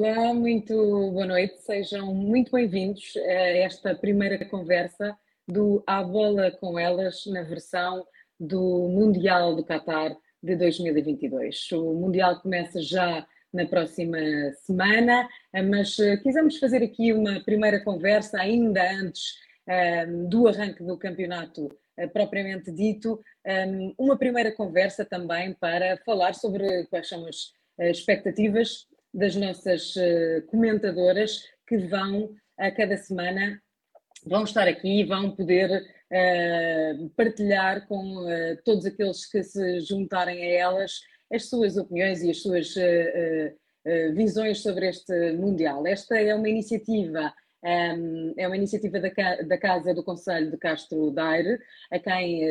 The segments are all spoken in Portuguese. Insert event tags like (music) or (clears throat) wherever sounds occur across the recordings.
Olá, muito boa noite, sejam muito bem-vindos a esta primeira conversa do A Bola com Elas na versão do Mundial do Qatar de 2022. O Mundial começa já na próxima semana, mas eh, quisemos fazer aqui uma primeira conversa ainda antes ehm, do arranque do campeonato uh, propriamente dito, ehm, uma primeira conversa também para falar sobre quais são as uh, expectativas das nossas uh, comentadoras que vão a cada semana vão estar aqui e vão poder uh, partilhar com uh, todos aqueles que se juntarem a elas as suas opiniões e as suas visões sobre este Mundial. Esta é uma iniciativa. Um, é uma iniciativa da, da, Casa do Conselho de Castro Daire, a quem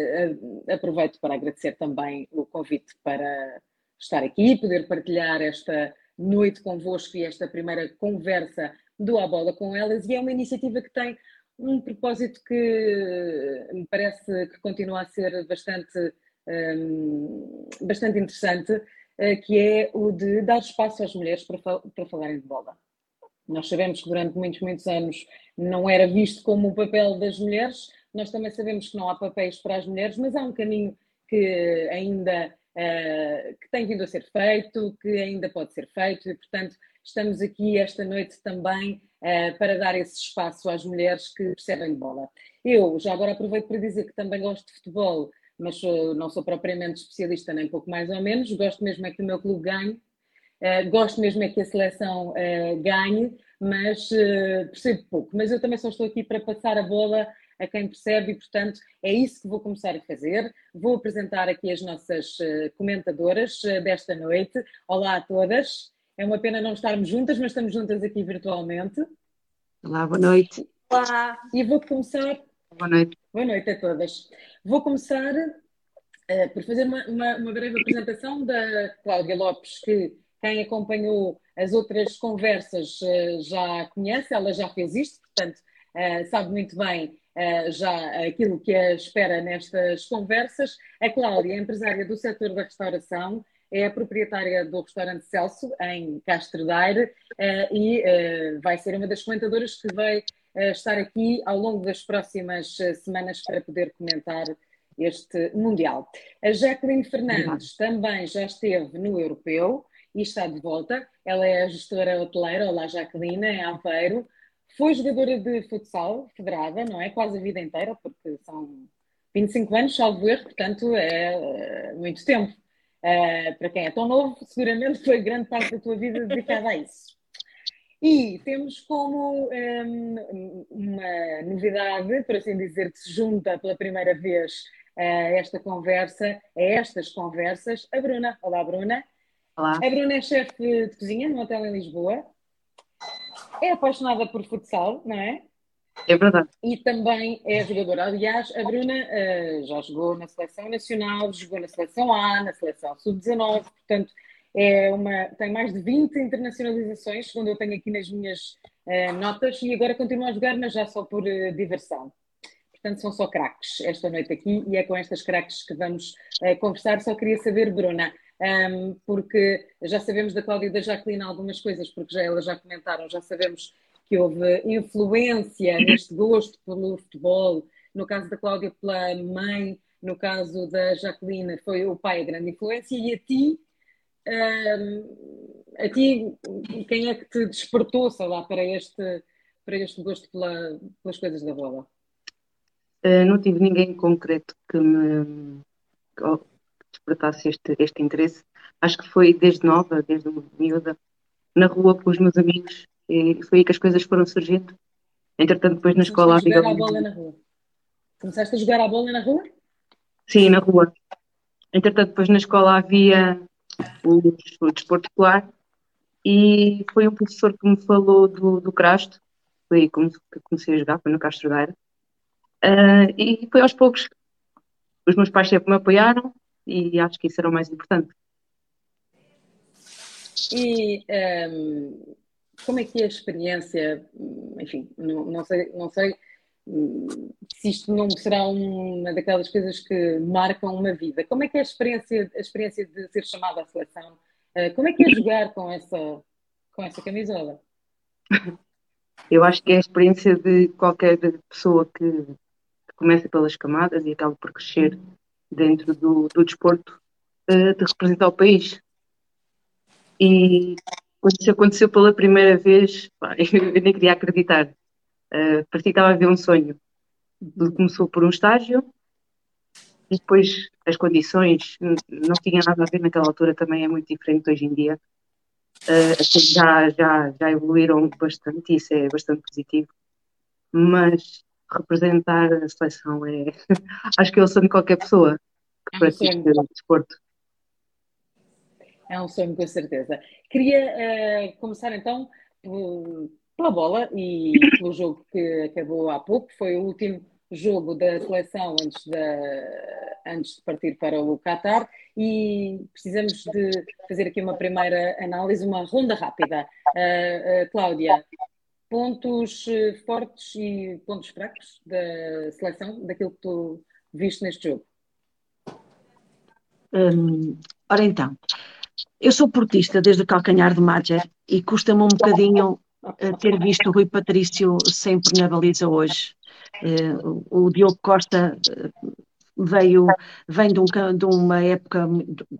aproveito para agradecer também o convite para estar aqui e poder partilhar esta, noite convosco e esta primeira conversa do A Bola com Elas, e é uma iniciativa que tem um propósito que me parece que continua a ser bastante, um, bastante interessante, uh, que é o de dar espaço às mulheres para, para falarem de bola. Nós sabemos que durante muitos, muitos anos não era visto como o papel das mulheres, nós também sabemos que não há papéis para as mulheres, mas há um caminho que ainda uh, que tem vindo a ser feito, que ainda pode ser feito, e portanto estamos aqui esta noite também uh, para dar esse espaço às mulheres que percebem de bola. Eu já agora aproveito para dizer que também gosto de futebol, mas uh, não sou propriamente especialista, nem pouco mais ou menos, gosto mesmo é que o meu clube ganhe, gosto mesmo é que a seleção ganhe, mas percebo pouco. Mas eu também só estou aqui para passar a bola a quem percebe, e portanto é isso que vou começar a fazer. Vou apresentar aqui as nossas uh, comentadoras uh, desta noite. Olá a todas. É uma pena não estarmos juntas, mas estamos juntas aqui virtualmente. Olá, boa noite. Olá. E vou começar. Boa noite. Boa noite a todas. Vou começar uh, por fazer uma, uma, uma breve apresentação da Cláudia Lopes, que quem acompanhou as outras conversas já conhece, ela já fez isto, portanto, sabe muito bem uh, já aquilo que a espera nestas conversas. A Cláudia empresária do setor da restauração, é a proprietária do restaurante Celso, em Castro Daire, uh, e uh, vai ser uma das comentadoras que vai estar aqui ao longo das próximas semanas para poder comentar este Mundial. A Jacqueline Fernandes também já esteve no Europeu e está de volta. Ela é a gestora hoteleira. Olá, Jacqueline, em Aveiro. Foi jogadora de futsal federada, não é? Quase a vida inteira, porque são 25 anos, salvo erro, portanto é uh, muito tempo. Uh, para quem é tão novo, seguramente foi grande parte da tua vida dedicada a isso. E temos como um, ehm, uma novidade, por assim dizer, que se junta pela primeira vez a esta conversa, a estas conversas, a Bruna. Olá, Bruna. Olá. A Bruna é chefe de cozinha no hotel em Lisboa é apaixonada por futsal, não é? É verdade. E também é jogadora. Aliás, a Bruna uh, já jogou na seleção nacional, jogou na seleção A, na seleção sub-19, portanto, é uma, tem mais de 20 internacionalizações, segundo eu tenho aqui nas minhas uh, notas, e agora continua a jogar, mas já só por uh, diversão. Portanto, são só craques esta noite aqui, e é com estas craques que vamos conversar. Só queria saber, Bruna, um, porque já sabemos da Cláudia e da Jacqueline algumas coisas, porque já elas já comentaram, já sabemos que houve influência neste gosto pelo futebol, no caso da Cláudia pela mãe, no caso da Jacqueline foi o pai a grande influência, e a ti, um, a ti, quem é que te despertou, sei lá, para este, para este gosto pela, pelas coisas da bola? Uh, não tive ninguém concreto que me despertasse este, este interesse. Acho que foi desde nova, desde miúda, na rua com os meus amigos, e foi aí que as coisas foram surgindo. Entretanto, depois na escola a jogar a bola na rua. Começaste a jogar a bola na rua? Sim, na rua. Entretanto, depois na escola havia o, o desporto escolar e foi um professor que me falou do, do crasto. Foi aí que comecei a jogar, foi no Castro Gaira. Uh, e foi aos poucos. Os meus pais sempre me apoiaram, e acho que isso era o mais importante. E um, ehm, como é que é a experiência? Enfim, não, não sei, não sei hum, se isto não será uma daquelas coisas que marcam uma vida. Como é que é a experiência, a experiência de ser chamada à seleção? Uh, como é que é jogar com essa, com essa camisola? Eu acho que é a experiência de qualquer pessoa que começa pelas camadas e acaba por crescer dentro do, do desporto uh, de representar o país. E quando isso aconteceu pela primeira vez, pá, (laughs) eu nem queria acreditar. Uh, parecia que estava a ver um sonho. Começou por um estágio e depois as condições não tinham nada a ver naquela altura, também é muito diferente hoje em dia. Uh, já, já, já evoluíram bastante, isso é bastante positivo. Mas representar a seleção é. (laughs) Acho que é o sonho de qualquer pessoa que é pratica um desporto. É um sonho, com certeza. Queria uh, começar então pela bola e pelo jogo que acabou há pouco, foi o último jogo da seleção antes de, antes de partir para o Qatar e precisamos de fazer aqui uma primeira análise, uma ronda rápida. Uh, uh, Cláudia, pontos fortes e pontos fracos da seleção, daquilo que tu viste neste jogo? Hum, ora então, eu sou portista desde o calcanhar de Madger e custa-me um bocadinho uh, ter visto o Rui Patrício sempre na baliza hoje. Uh, o Diogo Costa veio, vem de, um, de, uma época,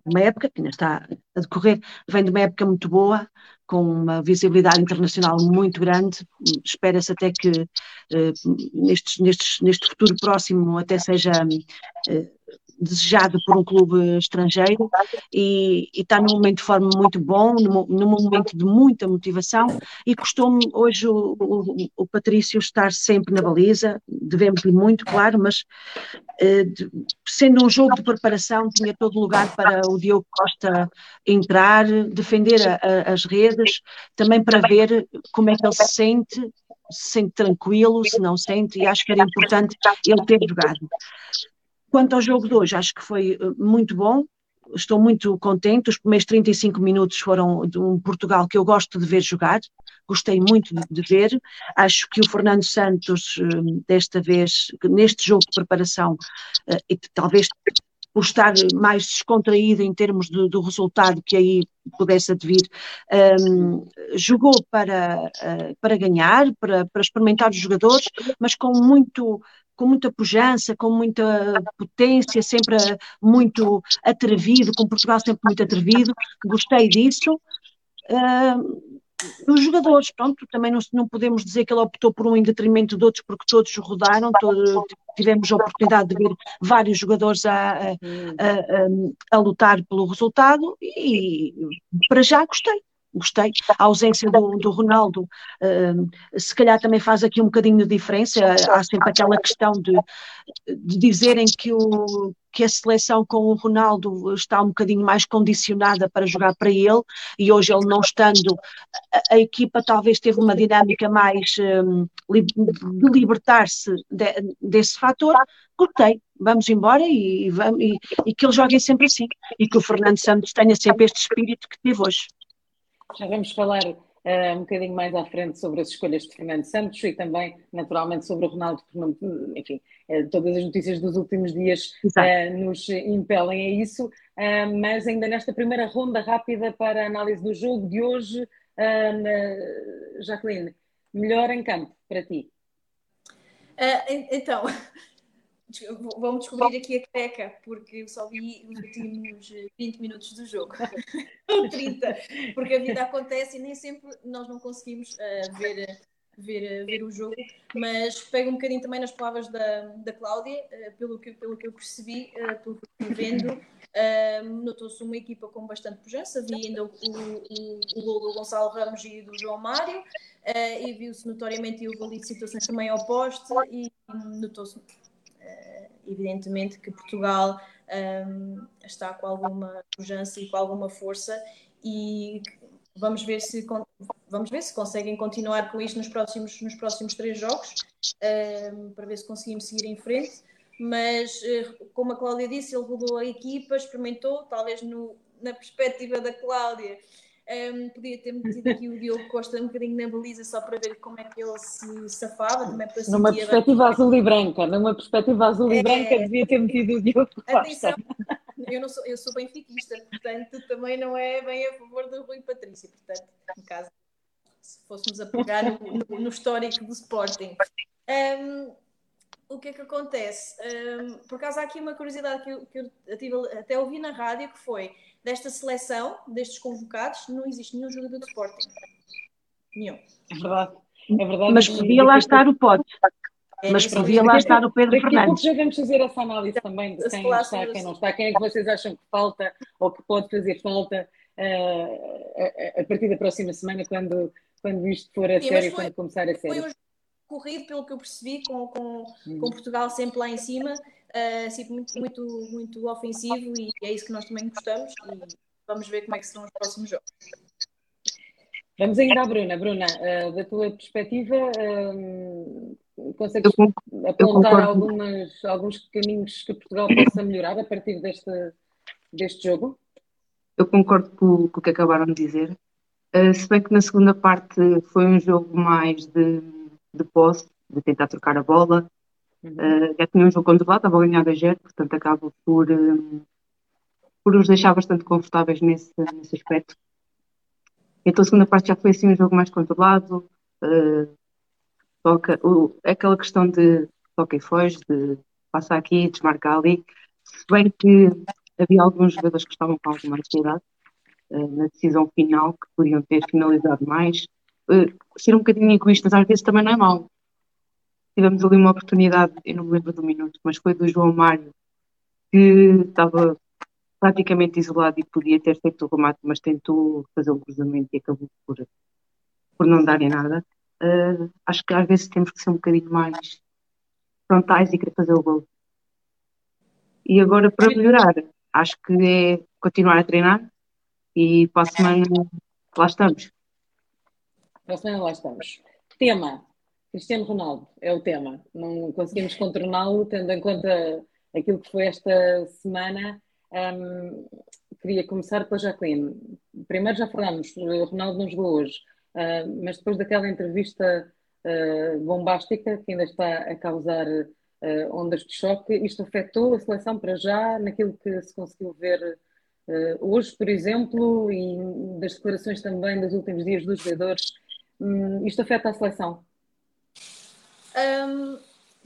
uma época que ainda está a decorrer, vem de uma época muito boa, com uma visibilidade internacional muito grande. Espera-se até que uh, nestes, nestes, neste futuro próximo até seja uh, desejado por um clube estrangeiro e, e, está num momento de forma muito bom, num, num momento de muita motivação e custou-me hoje o, o, o, Patrício estar sempre na baliza, devemos-lhe muito, claro, mas eh, sendo um jogo de preparação, tinha todo lugar para o Diogo Costa entrar, defender a, a, as redes, também para ver como é que ele se sente, se sente tranquilo, se não sente, e acho que era importante ele ter jogado. Quanto ao jogo de hoje, acho que foi eh, muito bom. Estou muito contente. Os primeiros 35 minutos foram de um Portugal que eu gosto de ver jogar. Gostei muito de ver. Acho que o Fernando Santos, eh, desta vez, neste jogo de preparação, eh, e talvez por estar mais descontraído em termos do, do resultado que aí pudesse advir, um, jogou para, para ganhar, para, para experimentar os jogadores, mas com muito com muita pujança, com muita potência, sempre muito atrevido, com Portugal sempre muito atrevido, gostei disso. Uh, os jogadores, pronto, também não, não, podemos dizer que ele optou por um em detrimento de outros, porque todos rodaram, todo, tivemos a oportunidade de ver vários jogadores a, a, a, a lutar pelo resultado e para já gostei gostei. A ausência do, do Ronaldo, uh, se calhar também faz aqui um bocadinho de diferença. Há sempre aquela questão de, de dizerem que, o, que a seleção com o Ronaldo está um bocadinho mais condicionada para jogar para ele, e hoje ele não estando, a, a equipa talvez teve uma dinâmica mais um, de libertar-se de, desse fator. Gostei, vamos embora e, e, e, e que eles joguem sempre assim, e que o Fernando Santos tenha sempre este espírito que teve hoje. Já vamos falar uh, um bocadinho mais à frente sobre as escolhas de Fernando Santos e também, naturalmente, sobre o Ronaldo, porque, enfim, uh, todas as notícias dos últimos dias uh, nos impelem a isso. mas ainda nesta primeira ronda rápida para a análise do jogo de hoje, Jacqueline, melhor em campo para ti? então, (laughs) Vamos descobrir aqui a careca, porque eu só vi os últimos 20 minutos do jogo. (laughs) 30, porque a vida acontece e nem sempre nós não conseguimos uh, ver, ver, ver o jogo, mas pego um bocadinho também nas palavras da, da Cláudia, uh, pelo, que, pelo que eu percebi, uh, pelo que fui vendo. Notou-se uma equipa com bastante pujança, vi ainda o, o, o gol do Gonçalo Ramos e do João Mário, e viu-se notoriamente houve ali situações também ao poste e notou-se evidentemente que Portugal um, está com alguma pujança e com alguma força e vamos ver se vamos ver se conseguem continuar com isto nos próximos nos próximos três jogos um, para ver se conseguimos seguir em frente. Mas eh, como a Cláudia disse ele rodou a equipa experimentou talvez no, na perspectiva da Cláudia um, podia ter metido aqui o Diogo Costa um bocadinho na baliza só para ver como é que ele se safava. Também para numa perspectiva bem... azul e branca, numa perspectiva azul e é... branca, devia ter metido o Diogo (laughs) Costa. Atenção, eu, não sou, eu sou benfiquista, portanto também não é bem a favor do Rui Patrício, portanto, no caso. se fôssemos apegar no, no, histórico do Sporting. Um, o que é que acontece? Um, por acaso há aqui uma curiosidade que eu, que eu tive, até ouvi na rádio, que foi desta seleção, destes convocados, não existe nenhum jogador de Sporting. Nenhum. É verdade. É verdade. Mas podia lá estar o Pote. É, Mas podia lá estar o Pedro Fernandes. Daqui a pouco já vamos fazer essa análise também de quem está, quem não está, quem é que vocês acham que falta ou que pode fazer falta uh, a, a, partir da próxima semana, quando, quando isto for a Sim, sério, foi, quando começar a sério. Foi um corrido, pelo que eu percebi, com, com, hum. com Portugal sempre lá em cima, uh, sempre muito, muito, muito ofensivo e é isso que nós também gostamos e vamos ver como é que serão os próximos jogos. Vamos ainda à Bruna. Bruna, uh, da tua perspectiva, uh, consegues apontar algumas, alguns caminhos que Portugal possa melhorar a partir deste, deste jogo? Eu concordo com, com o que acabaram de dizer. Uh, se bem que na segunda parte foi um jogo mais de, de posse, de tentar trocar a bola. Uhum. Uh, já tinha um jogo controlado, estava a ganhar a zero, portanto acaba por, um, por os deixar bastante confortáveis nesse, nesse aspecto. Então a segunda parte já foi assim um jogo mais controlado, uh, toca, o, aquela questão de toca e foge, de passar aqui, desmarcar ali, se bem que havia alguns jogadores que estavam com alguma ansiedade uh, na decisão final, que podiam ter finalizado mais. Uh, ser um bocadinho egoístas às vezes também não é mau. Tivemos ali uma oportunidade, eu não me lembro do minuto, mas foi do João Mário, que estava praticamente isolado e podia ter feito o remate, mas tentou fazer um cruzamento e acabou por, por não dar em nada. Uh, acho que às vezes temos que ser um bocadinho mais frontais e querer fazer o gol. E agora, para melhorar, acho que é continuar a treinar e para a semana lá estamos. Para a semana lá estamos. Tema: Cristiano Ronaldo é o tema. Não conseguimos contorná-lo, tendo em conta aquilo que foi esta semana um, queria começar pela Jacqueline. Primeiro já falamos, o Ronaldo não jogou hoje, uh, mas depois daquela entrevista uh, bombástica que ainda está a causar uh, ondas de choque, isto afetou a seleção para já naquilo que se conseguiu ver hoje, por exemplo, e das declarações também dos últimos dias dos jogadores. Um, isto afeta a seleção? Um,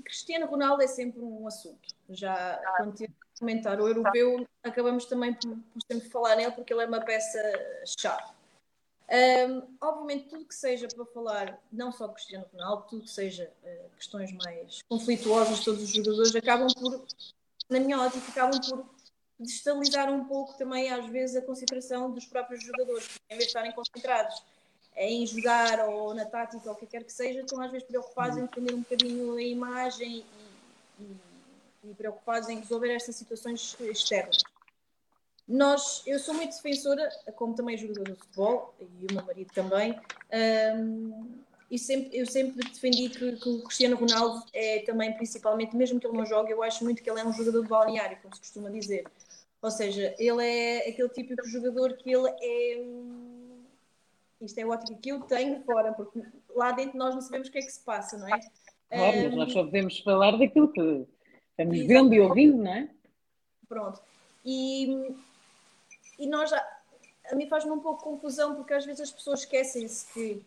Cristiano Ronaldo é sempre um assunto. Já quando comentar o europeu, acabamos também por, por sempre falar nele porque ele é uma peça-chave. Um, obviamente, tudo que seja para falar, não só Cristiano Ronaldo, tudo que seja uh, questões mais conflituosas todos os jogadores, acabam por, na minha ótica, acabam por destabilizar um pouco também, às vezes, a concentração dos próprios jogadores, em vez de estarem concentrados em jogar ou na tática ou o que quer que seja, estão às vezes preocupados em defender um bocadinho a imagem e, e e preocupados em resolver estas situações externas. Nós, eu sou muito defensora, como também jogador de futebol, e o meu marido também, um, e sempre, eu sempre defendi que, que, o Cristiano Ronaldo é também, principalmente, mesmo que ele não jogue, eu acho muito que ele é um jogador de balneário, como se costuma dizer. Ou seja, ele é aquele típico jogador que ele é. Isto é ótimo que eu tenho fora, porque lá dentro nós não sabemos o que é que se passa, não é? Claro, mas nós só podemos falar daquilo que Estamos vendo e ouvindo, não é? Pronto. E, e nós já. A mim faz-me um pouco confusão porque às vezes as pessoas esquecem-se que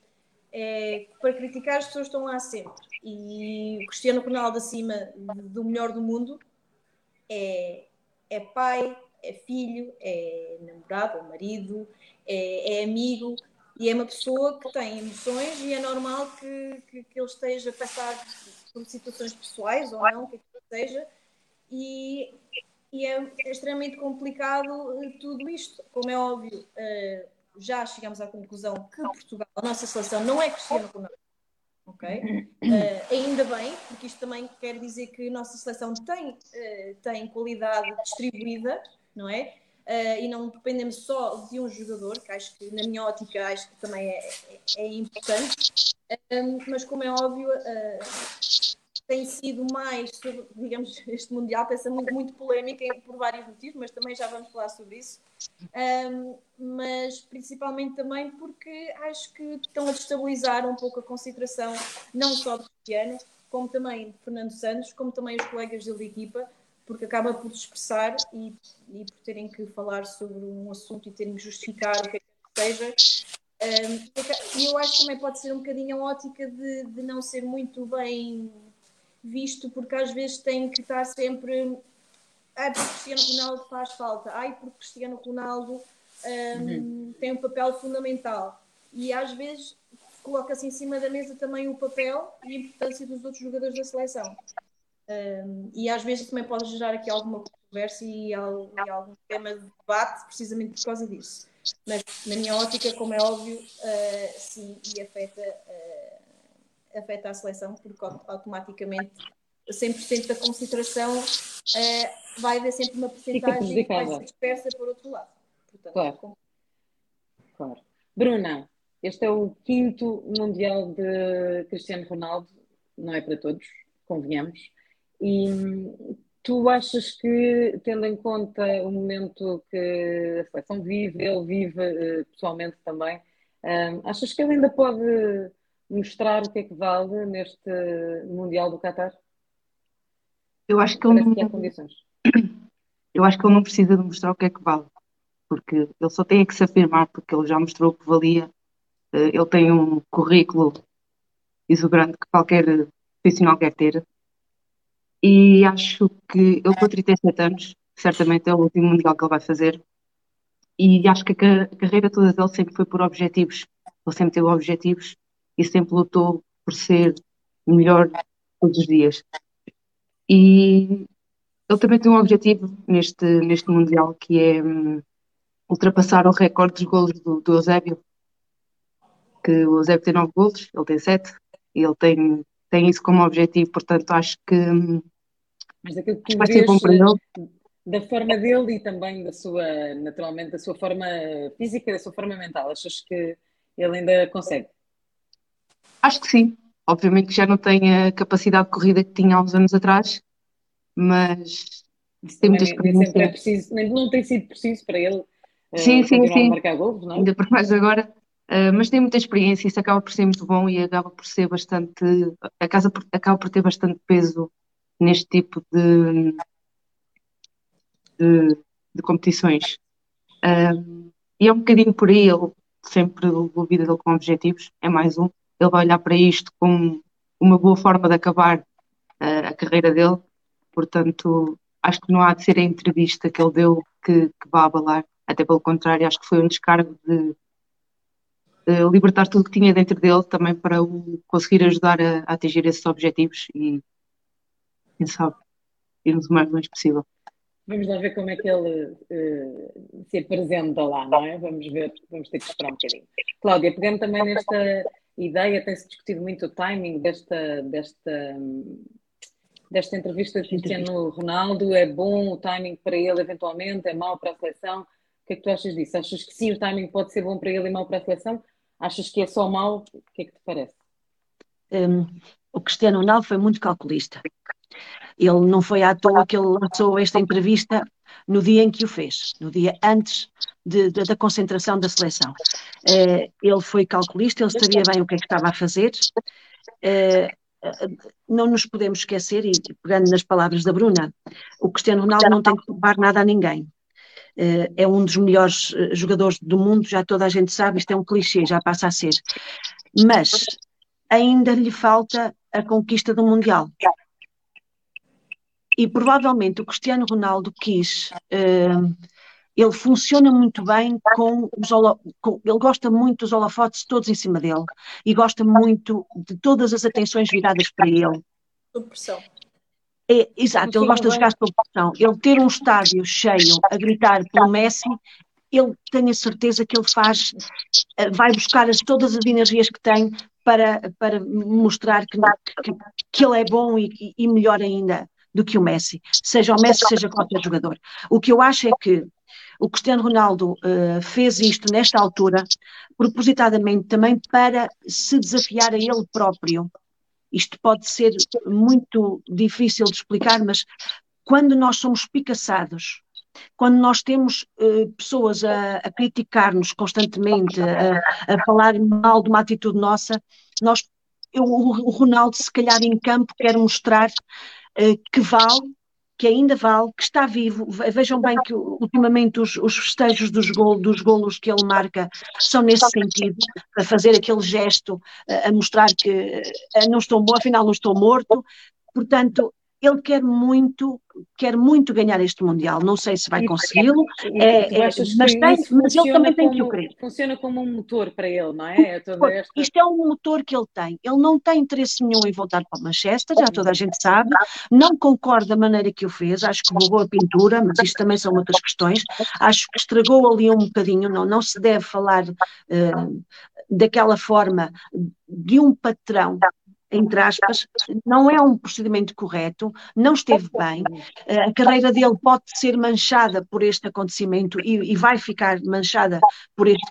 é, para criticar as pessoas estão lá sempre. E o Cristiano Ronaldo acima do melhor do mundo é, é pai, é filho, é namorado, é marido, é, é, amigo e é uma pessoa que tem emoções e é normal que, que, que ele esteja a passar por situações pessoais ou não, que seja, e, e é, é, extremamente complicado eh, tudo isto. Como é óbvio, uh, já chegamos à conclusão que Portugal, a nossa seleção, não é Cristiano Ronaldo. Ok? Uh, ainda bem, porque isto também quer dizer que a nossa seleção tem, uh, tem qualidade distribuída, não é? Uh, e não dependemos só de um jogador, que acho que, na minha ótica, acho que também é, é, é importante. mas, como é óbvio, tem sido mais, digamos, (laughs) este Mundial tem muito, muito polémico por vários motivos, mas também já vamos falar sobre isso. Um, mas principalmente também porque acho que estão a destabilizar um pouco a concentração, não só de Cristiano, como também de Fernando Santos, como também os colegas dele de equipa, porque acaba por expressar e, e por terem que falar sobre um assunto e terem que justificar o que é que seja, E eu acho que também pode ser um bocadinho a ótica de, de não ser muito bem visto, porque às vezes tem que estar sempre. Ai, porque Cristiano Ronaldo faz falta. Ai, porque Cristiano Ronaldo um, uhum. tem um papel fundamental. E às vezes coloca-se em cima da mesa também o papel e a importância dos outros jogadores da seleção. Um, e às vezes também pode gerar aqui alguma conversa e, e algum tema de debate precisamente por causa disso. Mas na minha ótica, como é óbvio, uh, sim, e afeta, uh, afeta a seleção, porque automaticamente 100% da consideração uh, vai haver sempre uma porcentagem que vai ser dispersa por outro lado. Portanto, claro. Com... claro. Bruna, este é o quinto Mundial de Cristiano Ronaldo, não é para todos, convenhamos. E tu achas que, tendo em conta o momento que a seleção vive, ele vive eh, pessoalmente também, eh, achas que ele ainda pode mostrar o que é que vale neste Mundial do Qatar? Eu acho que ele não... Eu acho que ele não precisa de mostrar o que é que vale, porque ele só tem que se afirmar, porque ele já mostrou o que valia. Eh, ele tem um currículo exuberante que qualquer profissional quer ter. E acho que ele com 37 anos, certamente é o último Mundial que ele vai fazer. E acho que a, carreira toda dele sempre foi por objetivos. Ele sempre teve objetivos e sempre lutou por ser melhor todos os dias. E ele também tem um objetivo neste, neste Mundial que é um, ultrapassar o recorde dos golos do, do Eusébio. Que o Eusébio tem 9 golos, ele tem 7, e ele tem, tem isso como objetivo, portanto acho que hum, mas aquilo que tu Vai vês eh, da forma dele e também da sua, naturalmente, da sua forma física, da sua forma mental, achas que ele ainda consegue? Acho que sim. Obviamente que já não tem a capacidade de corrida que tinha há uns anos atrás, mas tem muita experiência. É preciso, não tem sido preciso para ele eh, sim, uh, sim, sim. marcar gols, não é? Ainda por mais agora. Uh, mas tem muita experiência, isso acaba por ser muito bom e acaba por ser bastante. A casa acaba por ter bastante peso neste tipo de, de, de competições. Um, e é um bocadinho por aí, ele sempre a vida dele com objetivos, é mais um. Ele vai olhar para isto como uma boa forma de acabar uh, a carreira dele, portanto, acho que não há de ser a entrevista que ele deu que, que vá abalar, até pelo contrário, acho que foi um descargo de, de libertar tudo que tinha dentro dele também para o conseguir ajudar a, a atingir esses objetivos e quem sabe, irmos o mais longe possível. Vamos lá ver como é que ele uh, se apresenta lá, não é? Vamos ver, vamos ter que esperar um bocadinho. Cláudia, pegando também nesta ideia, tem-se discutido muito o timing desta, desta, desta entrevista de Cristiano Ronaldo. É bom o timing para ele, eventualmente? É mau para a seleção? O que é que tu achas disso? Achas que sim, o timing pode ser bom para ele e mau para a seleção? Achas que é só mau? O que é que te parece? Um, o Cristiano Ronaldo foi muito calculista. Ele não foi à toa que ele lançou esta entrevista no dia em que o fez, no dia antes de, de, da concentração da seleção. Uh, ele foi calculista, ele sabia bem o que é que estava a fazer. Uh, não nos podemos esquecer, e pegando nas palavras da Bruna, o Cristiano Ronaldo não tem que provar nada a ninguém. Uh, é um dos melhores jogadores do mundo, já toda a gente sabe, isto é um clichê, já passa a ser. Mas ainda lhe falta a conquista do Mundial e provavelmente o Cristiano Ronaldo quis. Uh, ele funciona muito bem com os com, ele gosta muito dos holofotes todos em cima dele e gosta muito de todas as atenções viradas para ele. Sob pressão. É, exato, ele gosta de jogar sob pressão. Ele ter um estádio cheio a gritar pelo Messi, ele tem a certeza que ele faz, eh, vai buscar as, todas as energias que tem para, para mostrar que, que, que ele é bom e, e melhor ainda do que o Messi, seja o Messi, seja qualquer jogador. O que eu acho é que o Cristiano Ronaldo uh, fez isto nesta altura, propositadamente também para se desafiar a ele próprio. Isto pode ser muito difícil de explicar, mas quando nós somos picaçados, quando nós temos uh, pessoas a, a criticar-nos constantemente, a, a, falar mal de uma atitude nossa, nós, eu, o Ronaldo, se calhar em campo, quer mostrar que vale que ainda vale, que está vivo. Vejam bem que ultimamente os, os festejos dos, gol, dos golos que ele marca são nesse sentido, para fazer aquele gesto a mostrar que não estou, afinal não estou morto. Portanto, ele quer muito, quer muito ganhar este Mundial. Não sei se vai consegui-lo, é, é, mas, tem, mas ele também tem que o querer. Funciona como um motor para ele, não é? é esta... Isto é um motor que ele tem. Ele não tem interesse nenhum em voltar para Manchester, já toda a gente sabe. Não concordo da maneira que o fez, acho que roubou a pintura, mas isto também são outras questões. Acho que estragou ali um bocadinho, não, não se deve falar uh, daquela forma de um patrão entre aspas, não é um procedimento correto, não esteve bem, eh, a carreira dele pode ser manchada por este acontecimento e, e, vai ficar manchada por este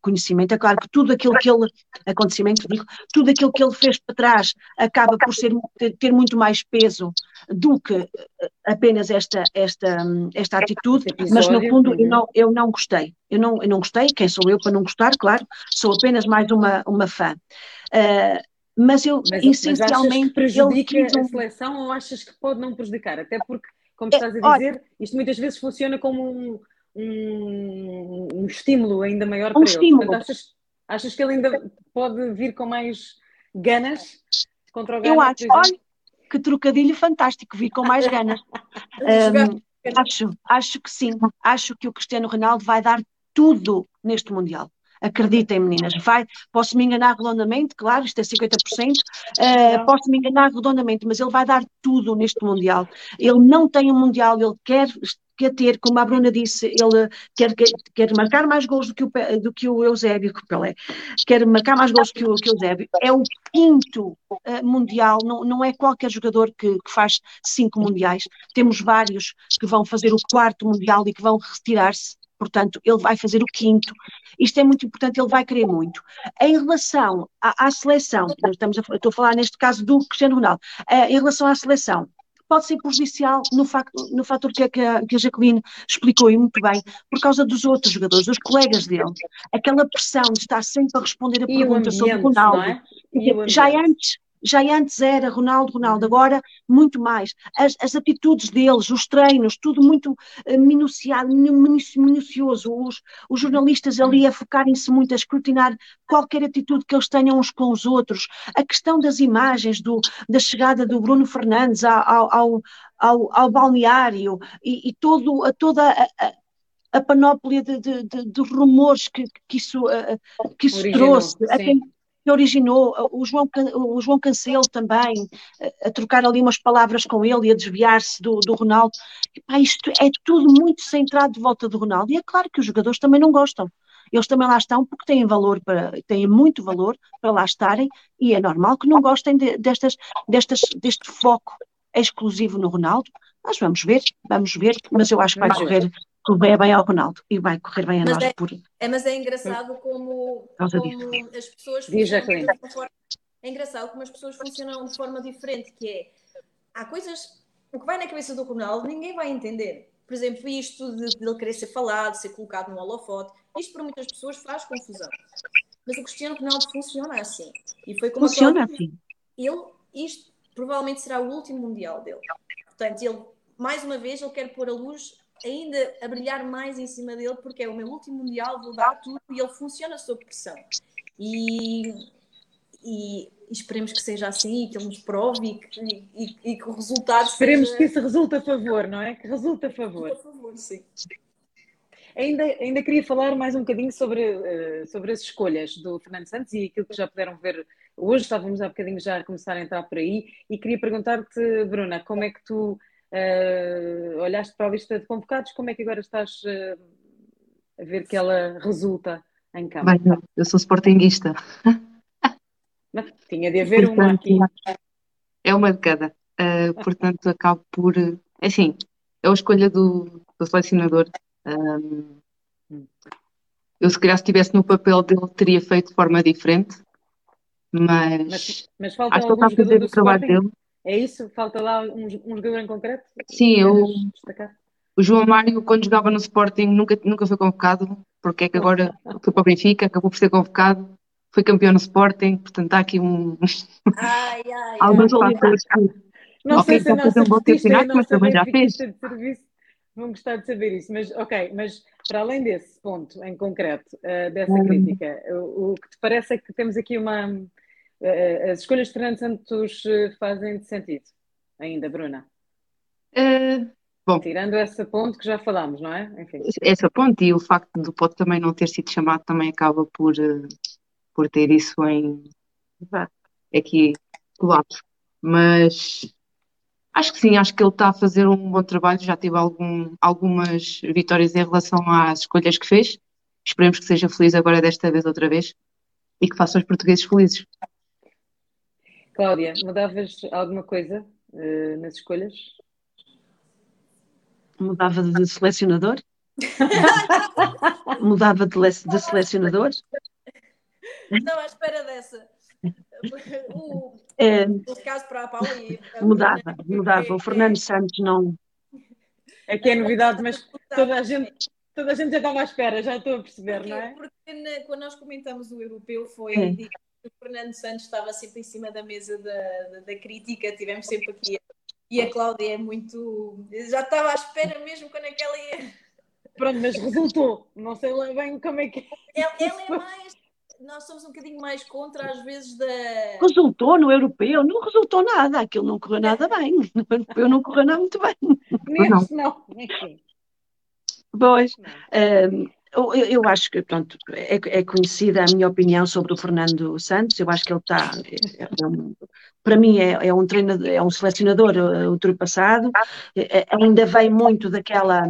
conhecimento. É claro que tudo aquilo que ele, acontecimento, tudo aquilo que ele fez para trás acaba por ser, ter muito mais peso do que eh, apenas esta, esta, esta atitude, mas no fundo eu não, eu não gostei. Eu não, eu não gostei, quem sou eu para não gostar, claro, sou apenas mais uma, uma fã. Uh, mas eu mas, essencialmente. Mas prejudica eu a seleção ou achas que pode não prejudicar? Até porque, como é, estás a dizer, olha, isto muitas vezes funciona como um, um, um estímulo ainda maior um para estímulo. ele. Portanto, achas, achas que ele ainda pode vir com mais ganas contra o Ghana? Eu acho, olha, que trocadilho fantástico, vir com mais ganas. (laughs) um, acho, acho que sim. Acho que o Cristiano Ronaldo vai dar tudo neste Mundial. Acreditem, meninas, vai, posso me enganar redondamente, claro, isto é 50%, uh, eh, posso me enganar redondamente, mas ele vai dar tudo neste Mundial. Ele não tem um Mundial, ele quer quer ter, como a Bruna disse, ele quer, quer, quer marcar mais gols do que o, do que o Eusébio, que Pelé, quer marcar mais gols do que o, que o Eusébio. É o quinto uh, Mundial, não, não é qualquer jogador que, que, faz cinco Mundiais. Temos vários que vão fazer o quarto Mundial e que vão retirar-se portanto, ele vai fazer o quinto. Isto é muito importante, ele vai querer muito. Em relação à, à seleção, estamos a, estou a falar neste caso do Cristiano Ronaldo, uh, em relação à seleção, pode ser prejudicial no, facto, no fator que, a, que a Jacqueline explicou e muito bem, por causa dos outros jogadores, dos colegas dele. Aquela pressão de estar sempre a responder a perguntas sobre o Ronaldo. É? Já antes, já antes era Ronaldo, Ronaldo, agora muito mais. As, as atitudes deles, os treinos, tudo muito uh, minuciado, minucioso. Os, os jornalistas ali a focarem-se muito, a escrutinar qualquer atitude que eles tenham uns com os outros. A questão das imagens, do, da chegada do Bruno Fernandes ao, ao, ao, ao balneário e, e todo, a, toda a, a a panóplia de, de, de, de rumores que, que isso, uh, que isso trouxe, a que originou o João, o João Cancelo também, a, trocar ali umas palavras com ele e a desviar-se do, do Ronaldo. E, isto é tudo muito centrado de volta do Ronaldo. E é claro que os jogadores também não gostam. Eles também lá estão porque têm valor para, têm muito valor para lá estarem e é normal que não gostem de, destas, destas, deste foco exclusivo no Ronaldo. Mas vamos ver, vamos ver, mas eu acho que vai correr correr bem ao Ronaldo e vai correr bem a mas nós. É, por... é, mas é engraçado como, como as pessoas funcionam de forma, é engraçado como as pessoas funcionam de forma diferente, que é há coisas, o que vai na cabeça do Ronaldo ninguém vai entender. Por exemplo, isto de, de ele querer ser falado, ser colocado no holofote, isto para muitas pessoas faz confusão. Mas o Cristiano Ronaldo funciona assim. E foi como funciona assim. Ele, isto provavelmente será o último Mundial dele. Portanto, ele, mais uma vez, ele quer pôr a luz ainda a brilhar mais em cima dele, porque é o meu último Mundial, vou dar tudo e ele funciona sob pressão. E, e esperemos que seja assim e que ele nos prove e que, e, e que o resultado Esperemos seja... que isso resulte a favor, não é? Que resulte a favor. A favor, sim. Ainda, ainda queria falar mais um bocadinho sobre, uh, sobre as escolhas do Fernando Santos e aquilo que já puderam ver hoje, estávamos há bocadinho já a começar a entrar por aí, e queria perguntar-te, Bruna, como é que tu Uh, olhaste para a lista de convocados, como é que agora estás uh, a ver que ela resulta em campo? Bem, eu sou sportinguista. Mas tinha de haver portanto, uma aqui. É uma de cada. Uh, portanto, acabo por. Assim, é a escolha do, do selecionador. Um, eu, se calhar, se estivesse no papel dele, teria feito de forma diferente. Mas, mas, mas falta acho que ele está a fazer o trabalho dele. É isso? Falta lá um, um jogador em concreto? Sim, eu, o João Mário, quando jogava no Sporting, nunca, nunca foi convocado, porque é que agora (laughs) foi para o Benfica, acabou por ser convocado, foi campeão no Sporting, portanto há aqui um. Ai, ai, (laughs) Alguns fatores Não Ok, sei se a nossa um bom a campeonato, mas também já serviço vão gostar de saber isso. Mas, ok, mas para além desse ponto em concreto, uh, dessa Hum. crítica, o, o que te parece é que temos aqui uma. Uh, as escolhas de Fernando Santos uh, fazem sentido, ainda, Bruna. Eh, Tirando esse ponto que já falámos, não é? Enfim. essa ponte e o facto do Pote também não ter sido chamado também acaba por, eh, por ter isso em aqui colapso. Mas acho que sim, acho que ele está a fazer um bom trabalho, já teve algum, algumas vitórias em relação às escolhas que fez. Esperemos que seja feliz agora desta vez outra vez e que faça os portugueses felizes. Cláudia, mudavas alguma coisa uh, nas escolhas? Mudava de selecionador? (laughs) Mudava de, de selecionador? Estava à espera dessa. O, É, caso para a Paula e a mudava, Bruna, mudava. O Fernando Santos não. É que é novidade, mas toda a gente, toda a gente já estava à espera, já estou a perceber, não é? Porque na- quando nós comentamos o europeu foi É. digamos, o Fernando Santos estava sempre em cima da mesa da, da, da crítica, tivemos sempre aqui. E a Cláudia é muito. Já estava à espera mesmo quando é que ela ia. Pronto, mas resultou. Não sei lá bem como é que é. Ela, ela é mais. Nós somos um bocadinho mais contra, às vezes, da. Resultou no europeu, não resultou nada. Aquilo não correu nada bem. No europeu não correu nada muito bem. Neste não. Enfim. Pois. Não. Ehm, eu, eu acho que, pronto, é, é conhecida a minha opinião sobre o Fernando Santos. Eu acho que ele está, é- é um- para mim, é, é um treinador, é um selecionador eh, ultrapassado. Eh, eh, ainda vem muito daquela,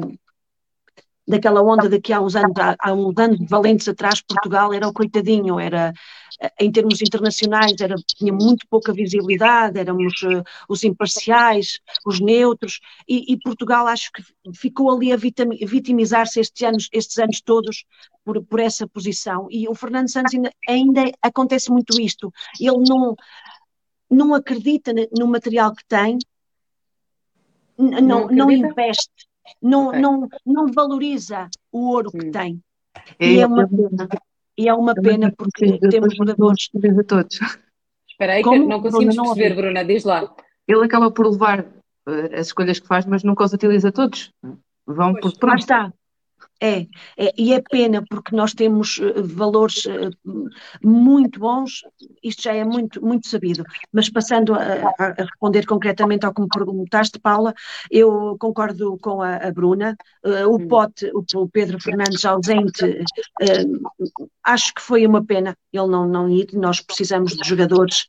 daquela onda de que há uns anos, há, uns anos valentes atrás, Portugal era o coitadinho, era em termos internacionais, era, tinha muito pouca visibilidade, éramos eh, os imparciais, os neutros, e, e Portugal acho que ficou ali a vitimizar-se estes anos, estes anos todos por, por essa posição. E o Fernando Santos ainda, ainda acontece muito isto. Ele não, não acredita no material que tem, não, não acredita? investe, não, Ok. não, não valoriza o ouro que Hum. tem. E é uma pena. E é uma pena porque temos jogadores. a todos. Espera aí, que Como? não conseguimos Bruna, não perceber. Bruna, diz lá. Ele acaba por levar eh, as escolhas que faz, mas nunca os utiliza todos. Vão Pois. por Lá pronto. está. É, é, e é pena porque nós temos eh, valores eh, muito bons, isto já é muito, muito sabido, mas passando a, a- responder concretamente ao que me perguntaste, Paula, eu concordo com a, a Bruna, eh, o Hum. Pote, o, o Pedro Fernandes ausente, acho que foi uma pena ele não, não ir, nós precisamos de jogadores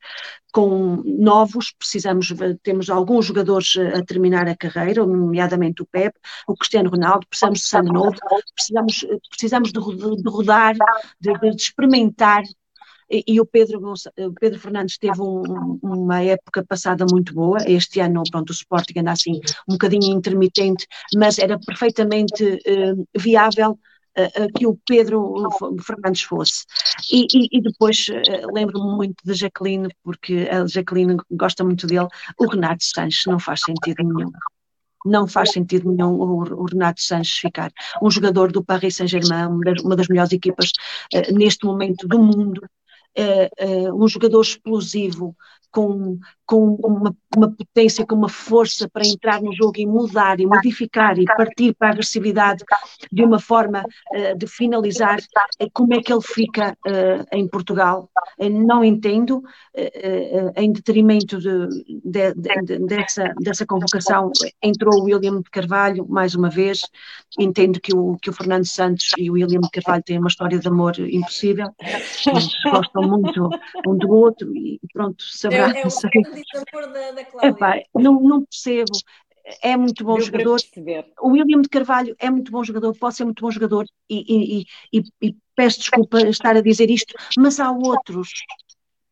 com novos, precisamos, temos alguns jogadores eh, a terminar a carreira, nomeadamente o Pepe, o Cristiano Ronaldo, precisamos de sangue novo, precisamos, eh, precisamos de, ro- de rodar, de, de experimentar. E, o Pedro, o Pedro Fernandes teve um- uma época passada muito boa. Este ano, pronto, o Sporting anda assim um bocadinho intermitente, mas era perfeitamente eh, viável eh, eh, que o Pedro Fernandes fosse. E, e- e depois eh, lembro-me muito de Jacqueline, porque a Jacqueline gosta muito dele. O Renato Sanches não faz sentido nenhum. Não faz sentido nenhum o, o Renato Sanches ficar. Um jogador do Paris Saint-Germain, uma das, uma das melhores equipas eh, neste momento do mundo, eh, um jogador explosivo, com, com uma, uma potência, com uma força para entrar no jogo e mudar e modificar e partir para a agressividade de uma forma eh, de finalizar. Eh, Como é que ele fica eh, em Portugal? Não entendo, eh, em detrimento de, de- de- de- dessa, dessa convocação, entrou o William de Carvalho, mais uma vez. Entendo que o, que o Fernando Santos e o William de Carvalho têm uma história de amor impossível. Eles gostam muito um do outro e pronto, saberá. é o da, da Cláudia. Epá, não, não percebo. É muito bom Deu jogador. O William de Carvalho é muito bom jogador, pode ser muito bom jogador e, e- e- e- e peço desculpa estar a dizer isto, mas há outros,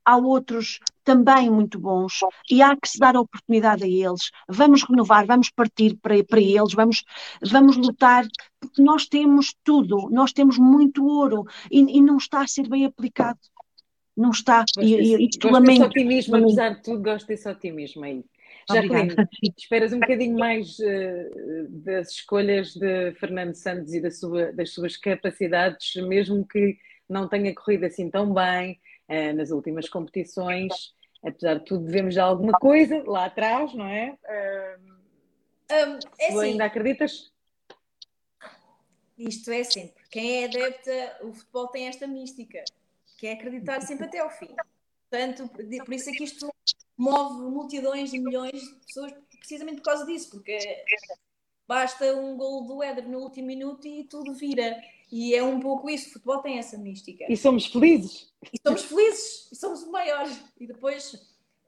há outros também muito bons e há que se dar a oportunidade a eles. Vamos renovar, vamos partir para, para eles, vamos, vamos lutar, porque nós temos tudo, nós temos muito ouro e, e não está a ser bem aplicado. Não está, Gosto e, desse, e isto gosto desse lamento. otimismo, lamento. apesar de tudo, gosto desse otimismo aí. Jacqueline, esperas um bocadinho mais eh, das escolhas de Fernando Santos e da sua- das suas capacidades, mesmo que não tenha corrido assim tão bem eh, nas últimas competições. apesar de tudo, devemos de alguma coisa lá atrás, não é? Um, é tu ainda acreditas? Isto é sempre. Quem é adepta, o futebol tem esta mística, que é acreditar sempre até ao fim. Portanto, por isso é que isto move multidões e milhões de pessoas, precisamente por causa disso, porque basta um gol do Éder no último minuto e tudo vira. E é um pouco isso, o futebol tem essa mística. E somos felizes. E somos felizes, e somos os maiores. E depois,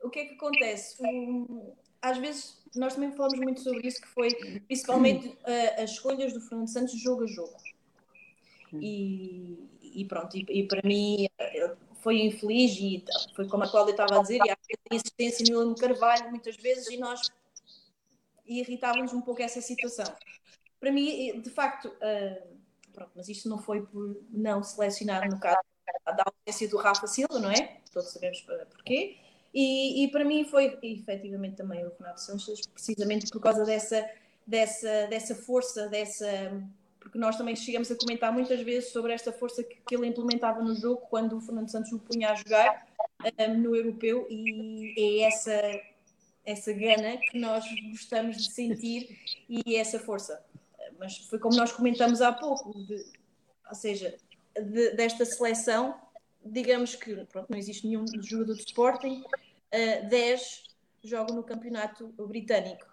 o que é que acontece? Um, às vezes, nós também falamos muito sobre isso, que foi principalmente uh, as escolhas do Fernando Santos jogo a jogo. E, e pronto, e, e, para mim foi infeliz e foi como a Cláudia estava a dizer, e há insistência no Carvalho muitas vezes e nós irritávamos um pouco essa situação. Para mim, de facto, uh, pronto, mas isto não foi por não selecionar no caso da ausência do Rafa Silva, não é? Todos sabemos porquê. E, e para mim foi efetivamente também o Renato Sanches, precisamente por causa dessa, dessa, dessa força, dessa. Porque nós também chegamos a comentar muitas vezes sobre esta força que, que ele implementava no jogo quando o Fernando Santos o punha a jogar um, no europeu, e é essa, essa gana que nós gostamos de sentir e essa força. Mas foi como nós comentamos há pouco, de, ou seja, de, desta seleção digamos que pronto, não existe nenhum jogador de Sporting, uh, 10 jogam no campeonato britânico.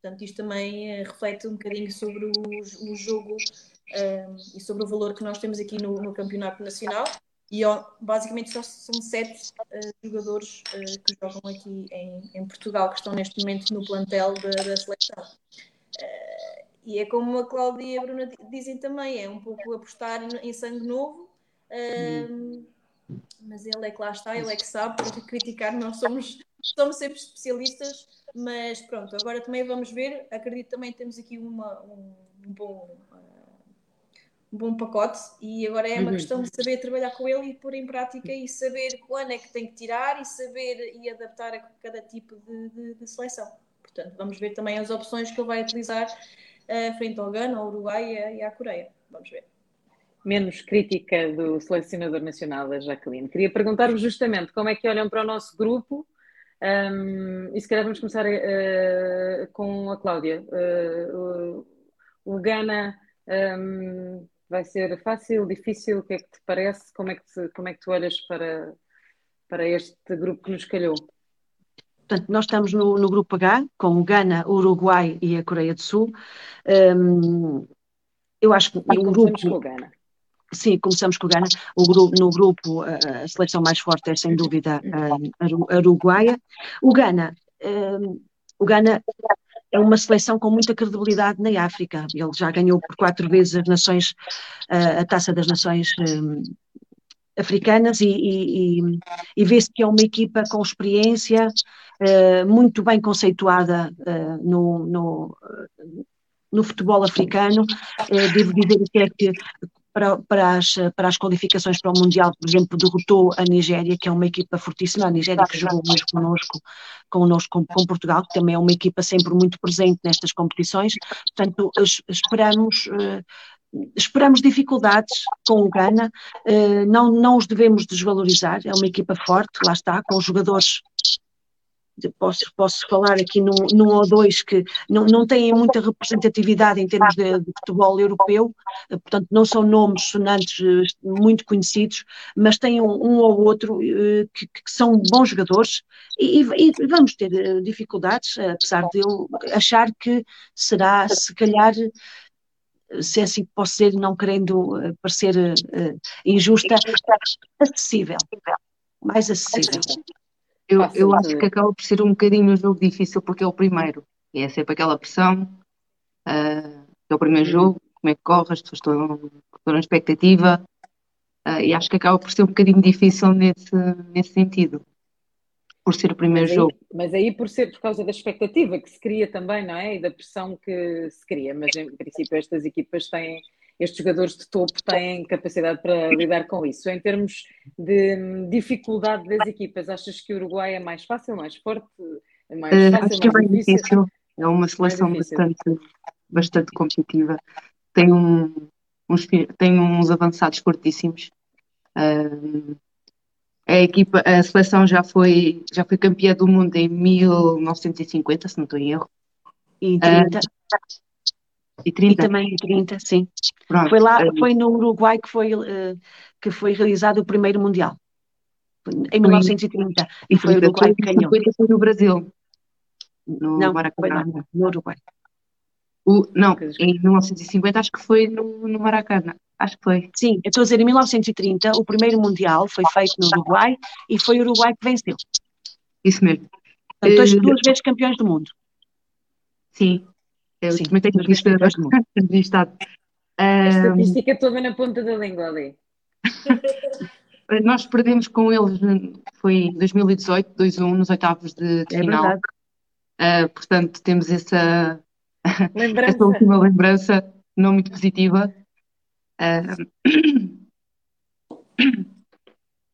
Portanto, isto também uh, reflete um bocadinho sobre o, o jogo uh, e sobre o valor que nós temos aqui no, no campeonato nacional. E basicamente só são sete uh, jogadores uh, que jogam aqui em, em, Portugal, que estão neste momento no plantel da, da seleção. Uh, e é como a Cláudia e a Bruna dizem também, é um pouco apostar em sangue novo um, mas ele é que lá está, ele é que sabe, para criticar, nós somos, (laughs) somos sempre especialistas, mas pronto, agora também vamos ver, acredito também temos aqui uma, um, um bom um bom pacote e agora é uma uhum. questão de saber trabalhar com ele e pôr em prática e saber quando é que tem que tirar e saber e adaptar a cada tipo de, de, de seleção. Portanto, vamos ver também as opções que ele vai utilizar uh, frente ao Ghana, ao Uruguai e, a, e à Coreia. Vamos ver menos crítica do selecionador nacional, da Jacqueline. Queria perguntar-vos justamente como é que olham para o nosso grupo um, e se calhar vamos começar uh, com a Cláudia. Uh, o, o Ghana um, vai ser fácil, difícil? O que é que te parece? Como é que, te, como é que tu olhas para, para este grupo que nos calhou? Portanto, nós estamos no, no grupo H, com o Ghana, o Uruguai e a Coreia do Sul. Um, eu acho que o grupo. Com o Ghana. Sim, começamos com o Ghana. O grupo, no grupo, a seleção mais forte é, sem dúvida, a uruguaia. O Ghana, hum, o Ghana é uma seleção com muita credibilidade na África. Ele já ganhou por quatro vezes as nações, a Taça das Nações hum, africanas e, e, e vê-se que é uma equipa com experiência, uh, muito bem conceituada uh, no, no, no, futebol africano. Uh, devo dizer que para, para, as, para as qualificações para o Mundial, por exemplo, derrotou a Nigéria, que é uma equipa fortíssima, a Nigéria que jogou hoje connosco, connosco com, Portugal, que também é uma equipa sempre muito presente nestas competições, portanto esperamos uh, esperamos dificuldades com o Ghana, uh, não, não os devemos desvalorizar, é uma equipa forte, lá está, com jogadores posso, posso falar aqui num, num ou dois que não, não têm muita representatividade em termos de, de, futebol europeu, eh, portanto não são nomes sonantes eh, muito conhecidos, mas têm um, um ou outro eh, que, que, são bons jogadores e, e, vamos ter dificuldades, apesar de eu achar que será, se calhar, se é assim que posso dizer, não querendo parecer injusta, acessível, mais acessível. Eu, eu acho que acaba por ser um bocadinho um jogo difícil porque é o primeiro. E é sempre aquela pressão. Uh, é o primeiro uhum. jogo, como é que corre, as pessoas estão, estão na expectativa. Uh, e acho que acaba por ser um bocadinho difícil nesse, nesse sentido. Por ser o primeiro mas aí, jogo. Mas aí por ser por causa da expectativa que se cria também, não é? E da pressão que se cria. Mas em princípio estas equipas têm estes jogadores de topo têm capacidade para lidar com isso. Em termos de dificuldade das equipas, achas que o Uruguai é mais fácil, mais forte? É mais uh, fácil, acho que é mais difícil? difícil. É uma seleção bastante, bastante competitiva. Tem, um, uns, tem uns avançados fortíssimos. Uh, a equipa, a seleção já foi, já foi campeã do mundo em 1950, se não estou em erro. E 30. E E 30. também em 30, sim. Pronto. Foi lá, Eh, foi no Uruguai que foi, eh, que foi realizado o primeiro Mundial. Em 1930. E foi o 30, Uruguai que ganhou. 50 foi no Brasil. No Não, Maracanã. lá, no Uruguai. O, não, em 1950 acho que foi no, no Maracanã. Acho que foi. Sim, eu estou a dizer, em 1930, o primeiro Mundial foi feito no Uruguai e foi o Uruguai que venceu. Isso mesmo. Portanto, dois, Eh, duas vezes campeões do mundo. Sim. Eu Sim, também tenho duas aqui vezes campeões do mundo. registado. A estatística toda na ponta da língua ali. (laughs) nós perdemos com eles, foi em 2018, 2-1, nos oitavos de, de É final. verdade. Ah, portanto, temos essa, (laughs) essa última lembrança não muito positiva. Ah,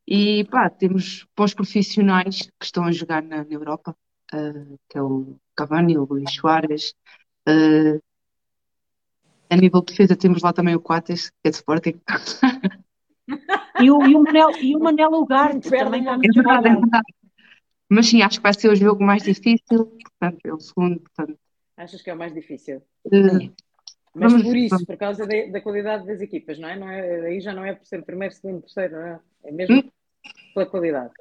e pá, temos bons profissionais que estão a jogar na, na Europa, ah, que é o Cavani, o Luís Soares. Ah, a nível de defesa temos lá também o Coates, que é de Sporting. (laughs) E o, e o Manel, e o Manel Ugarte Perdem também está muito É verdade, é verdade. Mas sim, acho que vai ser o jogo mais difícil, portanto, é o segundo, portanto. Achas que é o mais difícil? eh, Mas Vamos- por isso, vamos. por causa da, da qualidade das equipas, não é? Não é? Aí já não é por ser primeiro, segundo, terceiro, não é? É mesmo Hum. pela qualidade.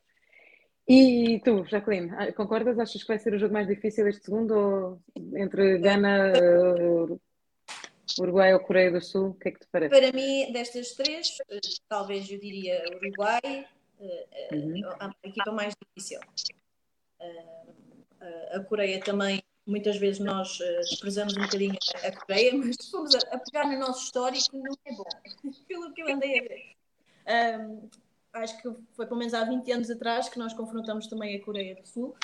E tu, Jacqueline, ah, concordas? Achas que vai ser o jogo mais difícil este segundo? Ou entre Gana, eh, Uruguai ou Coreia do Sul? O que é que te parece? Para mim, destas três, eh, talvez eu diria Uruguai, eh, Uhum. a equipa mais difícil. A- Coreia também, muitas vezes nós desprezamos um bocadinho a Coreia, (laughs) mas se formos a, pegar no nosso histórico, não é bom, (laughs) pelo que eu andei a ver. Ahm, acho que foi pelo menos há 20 anos atrás que nós confrontamos também a Coreia do Sul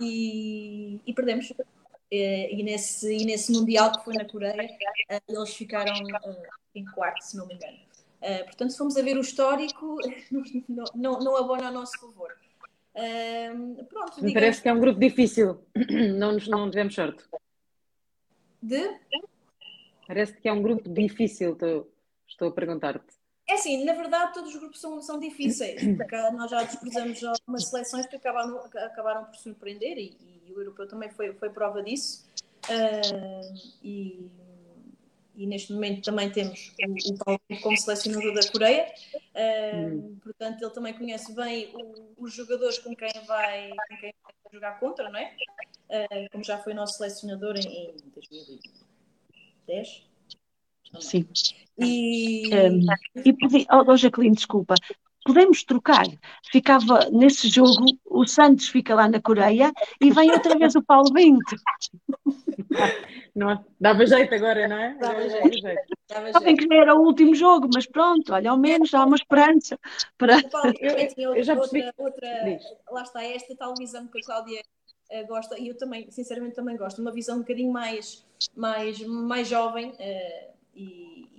e, e perdemos. Eh, E nesse, e nesse Mundial que foi na Coreia, eh, eles ficaram eh, em quarto, se não me engano. Portanto, se formos a ver o histórico, (laughs) não, não, não abona a nosso favor. Ahm, pronto, Me digamos parece que é um grupo difícil. (clears throat) Não, nos- não tivemos sorte. de. Parece que é um grupo difícil, estou, estou a perguntar-te. É assim, na verdade, todos os grupos são, são difíceis, porque nós já desprezamos algumas seleções que acabaram, acabaram por surpreender e, e o europeu também foi, foi prova disso. Ah, e, e neste momento também temos o, o Paulo como selecionador da Coreia, Ah, portanto, ele também conhece bem o- os jogadores com quem vai, com quem vai jogar contra, não é? Ah, como já foi nosso selecionador em, em 2010. Sim. E, Um, e pedi, oh, oh, Jacqueline, desculpa, podemos trocar? Ficava nesse jogo, o Santos fica lá na Coreia e vem outra vez o Paulo Bento. Não, dava jeito agora, não é? Dava Dava jeito. Dava Sabem jeito. que já era o último jogo, mas pronto, olha, ao menos há uma esperança para. Paulo Eu- eu já outra, percebi. outra, lá está, esta tal visão que a Cláudia eh, gosta, e eu também, sinceramente, também gosto, uma visão um bocadinho mais, mais, mais jovem eh, e,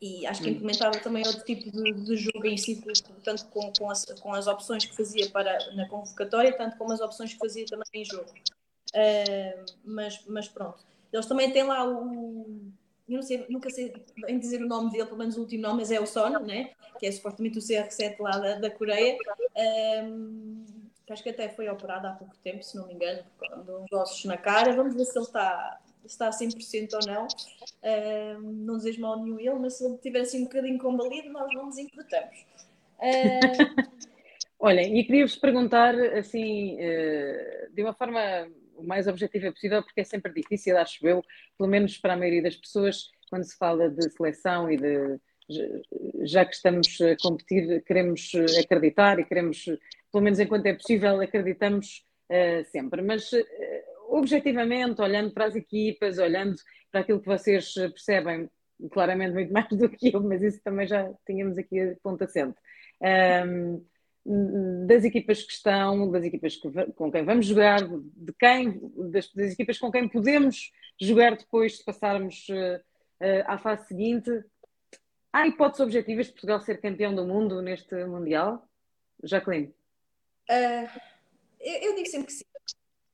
e, acho que Hum. implementava também outro tipo de, de jogo em si, tanto com, com, as, com as opções que fazia para, na convocatória, tanto como as opções que fazia também em jogo. Eh, mas, mas pronto, eles também têm lá o. Eu não sei, nunca sei bem dizer o nome dele, pelo menos o último nome, mas é o Son, né? que é supostamente o CR7 lá da, da Coreia. Um, que acho que até foi operado há pouco tempo, se não me engano, por causa de uns ossos na cara. Vamos ver se ele está, está a 100% ou não. Um, não desejo mal nenhum ele, mas se ele estiver assim um bocadinho combalido, nós não nos importamos. (laughs) Um, Olhem, e queria-vos perguntar, assim, eh, de uma forma o mais objetiva possível, porque é sempre difícil, acho eu, pelo menos para a maioria das pessoas, quando se fala de seleção e de. Já que estamos a competir, queremos acreditar e queremos, pelo menos enquanto é possível, acreditamos eh, sempre. Mas, eh, objetivamente, olhando para as equipas, olhando para aquilo que vocês percebem, claramente muito (laughs) mais do que eu, mas isso também já tínhamos aqui a ponto assente. Um, das equipas que estão, das equipas que, com quem vamos jogar, de quem, das, das, equipas com quem podemos jogar depois de passarmos uh, uh, à fase seguinte. Há hipóteses objetivas de Portugal ser campeão do mundo neste Mundial? Jacqueline? Uh, eu, eu, digo sempre que sim.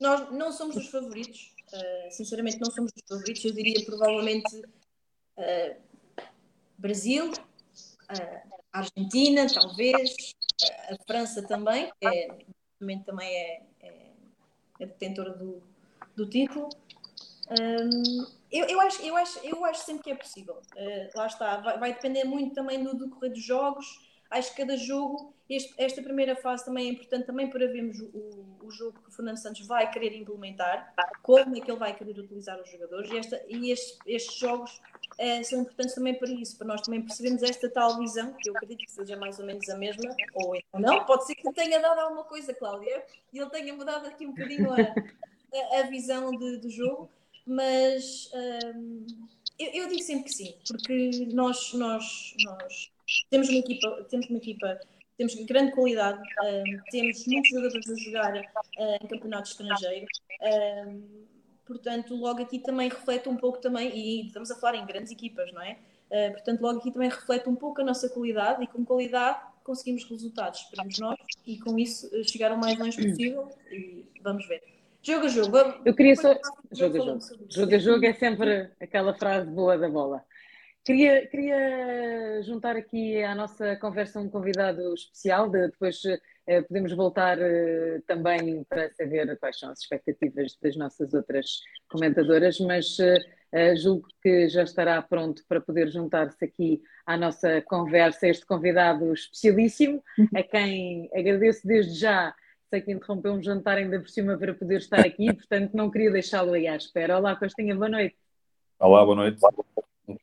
Nós não somos os favoritos, uh, sinceramente, não somos os favoritos. Eu diria provavelmente Brasil, Argentina, talvez, a França também, que é, também é, é, é detentora do, do título. Um, eu, eu, acho, eu, acho, eu acho sempre que é possível. Uh, lá está, vai, vai, depender muito também do decorrer dos jogos. Acho que cada jogo, este, esta primeira fase também é importante também para vermos o, o, jogo que o Fernando Santos vai querer implementar, como é que ele vai querer utilizar os jogadores. E, esta, e estes, estes jogos uh, são importantes também para isso, para nós também percebermos esta tal visão, que eu acredito que seja mais ou menos a mesma, ou então não. Pode ser que tenha dado alguma coisa, Cláudia, e ele tenha mudado aqui um bocadinho a, a, a visão de, do jogo mas um, eu, eu, digo sempre que sim, porque nós, nós, nós temos uma equipa, temos uma equipa, temos grande qualidade, um, temos muitos jogadores a jogar uh, em campeonato estrangeiro. Um, portanto, logo aqui também reflete um pouco também, e estamos a falar em grandes equipas, não é? Uh, portanto, logo aqui também reflete um pouco a nossa qualidade e com qualidade conseguimos resultados, esperamos nós, e com isso chegar o mais longe possível e vamos ver. Jogo a jogo. Eu queria só. Jogo a jogo. Jogo a jogo é sempre aquela frase boa da bola. Queria, queria juntar aqui à nossa conversa um convidado especial, de, depois eh, podemos voltar eh, também para saber quais são as expectativas das nossas outras comentadoras, mas eh, julgo que já estará pronto para poder juntar-se aqui à nossa conversa este convidado especialíssimo, a quem agradeço desde já sei que interrompeu um jantar ainda por cima para poder estar aqui, (laughs) portanto não queria deixá-lo aí à espera. Olá, Costinha, boa noite. Olá, boa noite.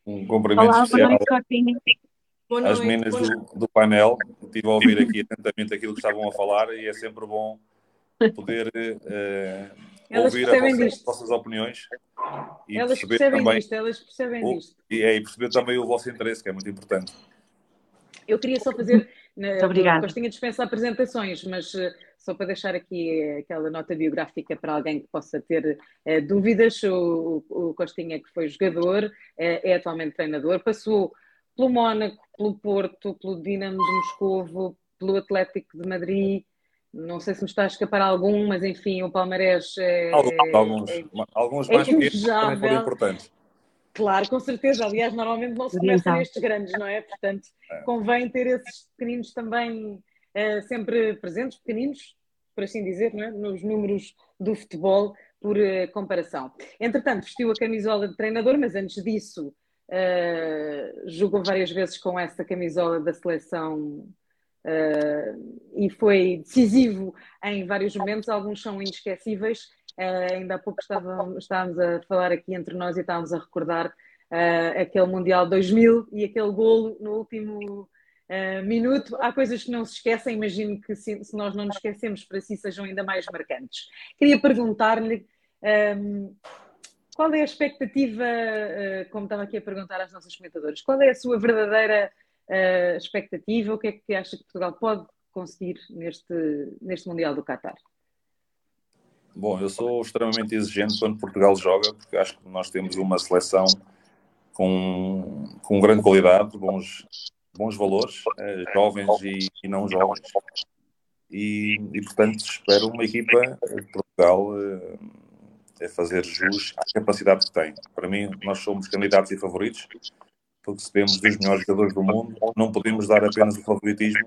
Um cumprimento Olá, especial boa noite, boa noite, às meninas do, do, painel. Estive a ouvir aqui atentamente aquilo que estavam a falar e é sempre bom poder uh, ouvir as vossas, vossas, opiniões. E elas percebem também disto, elas percebem o, disto. E, é, e perceber também o vosso interesse, que é muito importante. Eu queria só fazer, na, Obrigada. Costinha dispensa apresentações, mas uh, só para deixar aqui eh, aquela nota biográfica para alguém que possa ter uh, dúvidas, o, o, Costinha, que foi jogador, uh, é atualmente treinador, passou pelo Mónaco, pelo Porto, pelo Dinamo de Moscovo, pelo Atlético de Madrid, não sei se me está a escapar algum, mas enfim, o Palmarés é. Alguns, é, alguns mais é pequenos também foram importantes. Claro, com certeza. Aliás, normalmente não se começa nestes grandes, não é? Portanto, é. convém ter esses pequeninos também uh, sempre presentes, pequeninos, por assim dizer, é? nos números do futebol por uh, comparação. Entretanto, vestiu a camisola de treinador, mas antes disso uh, jogou várias vezes com essa camisola da seleção uh, e foi decisivo em vários momentos, alguns são inesquecíveis. Ainda há pouco estávamos, estávamos, a falar aqui entre nós e estávamos a recordar aquele Mundial 2000 e aquele golo no último uh, minuto. Há coisas que não se esquecem, imagino que se, se, nós não nos esquecemos, para si sejam ainda mais marcantes. Queria perguntar-lhe. Um, qual é a expectativa, uh, como estava aqui a perguntar às nossas comentadoras, qual é a sua verdadeira uh, expectativa? O que é que acha que Portugal pode conseguir neste, neste Mundial do Qatar? Bom, eu sou extremamente exigente quando Portugal joga, porque acho que nós temos uma seleção com, com grande qualidade, bons, bons valores, eh, jovens e, e, não jovens. E, e, portanto, espero uma equipa de Portugal eh, a fazer jus à capacidade que tem. Para mim, nós somos candidatos e favoritos, porque se temos dos melhores jogadores do mundo, não podemos dar apenas o favoritismo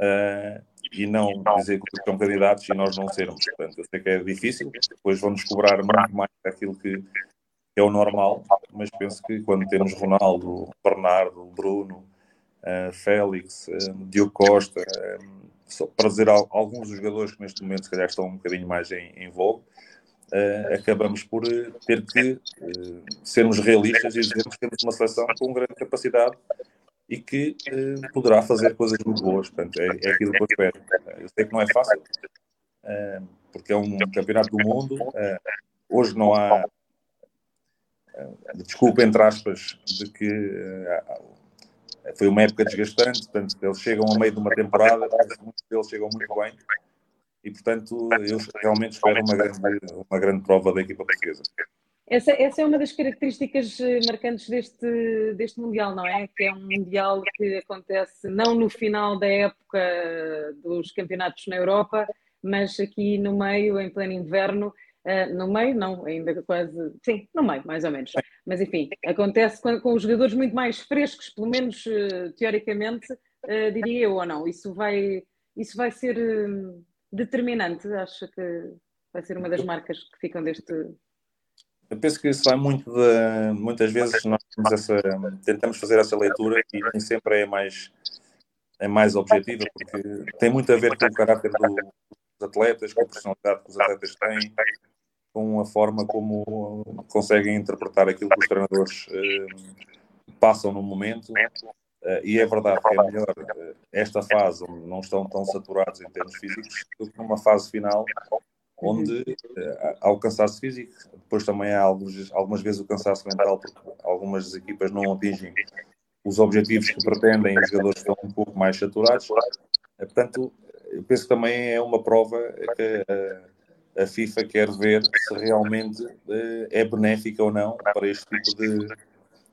uh, e não dizer que são candidatos e nós não sermos. Portanto, eu sei que é difícil, depois vão-nos cobrar muito mais daquilo que é o normal, mas penso que quando temos Ronaldo, Bernardo, Bruno, uh, Félix, uh, Diogo Costa, uh, só para dizer alguns dos jogadores que neste momento se calhar estão um bocadinho mais em, em vogue, uh, acabamos por ter que sermos realistas e dizermos que temos uma seleção com grande capacidade e que poderá fazer coisas muito boas. Portanto, é, é aquilo que eu espero. Eu sei que não é fácil, porque é um campeonato do mundo. hoje não há desculpa, entre aspas, de que foi uma época desgastante, portanto, eles chegam a meio de uma temporada, muitos deles chegam muito bem, e portanto, eu realmente espero uma grande, uma grande prova da equipa portuguesa. Essa, essa é uma das características eh, marcantes deste, deste Mundial, não é? Que é um Mundial que acontece não no final da época dos campeonatos na Europa, mas aqui no meio, em pleno inverno, Uh, no meio, não, ainda quase. Sim, no meio, mais ou menos. Mas enfim, acontece com, com os jogadores muito mais frescos, pelo menos uh, teoricamente, uh, diria eu, ou não? Isso vai, isso vai ser uh, determinante, acho que vai ser uma das marcas que ficam deste. Eu penso que isso vai muito de. Muitas vezes nós essa, tentamos fazer essa leitura e nem sempre é mais, é mais objetiva, porque tem muito a ver com o caráter do, dos atletas, com a personalidade que os atletas têm, com a forma como conseguem interpretar aquilo que os treinadores uh, passam no momento. Uh, e é verdade que é melhor uh, esta fase, onde não estão tão saturados em termos físicos, do que numa fase final onde uh, há o cansaço físico. Depois também há alguns, algumas vezes o cansaço mental, porque algumas equipas não atingem os objetivos que pretendem, os jogadores estão um pouco mais saturados. Portanto, eu penso que também é uma prova que a FIFA quer ver se realmente é benéfica ou não para este tipo de,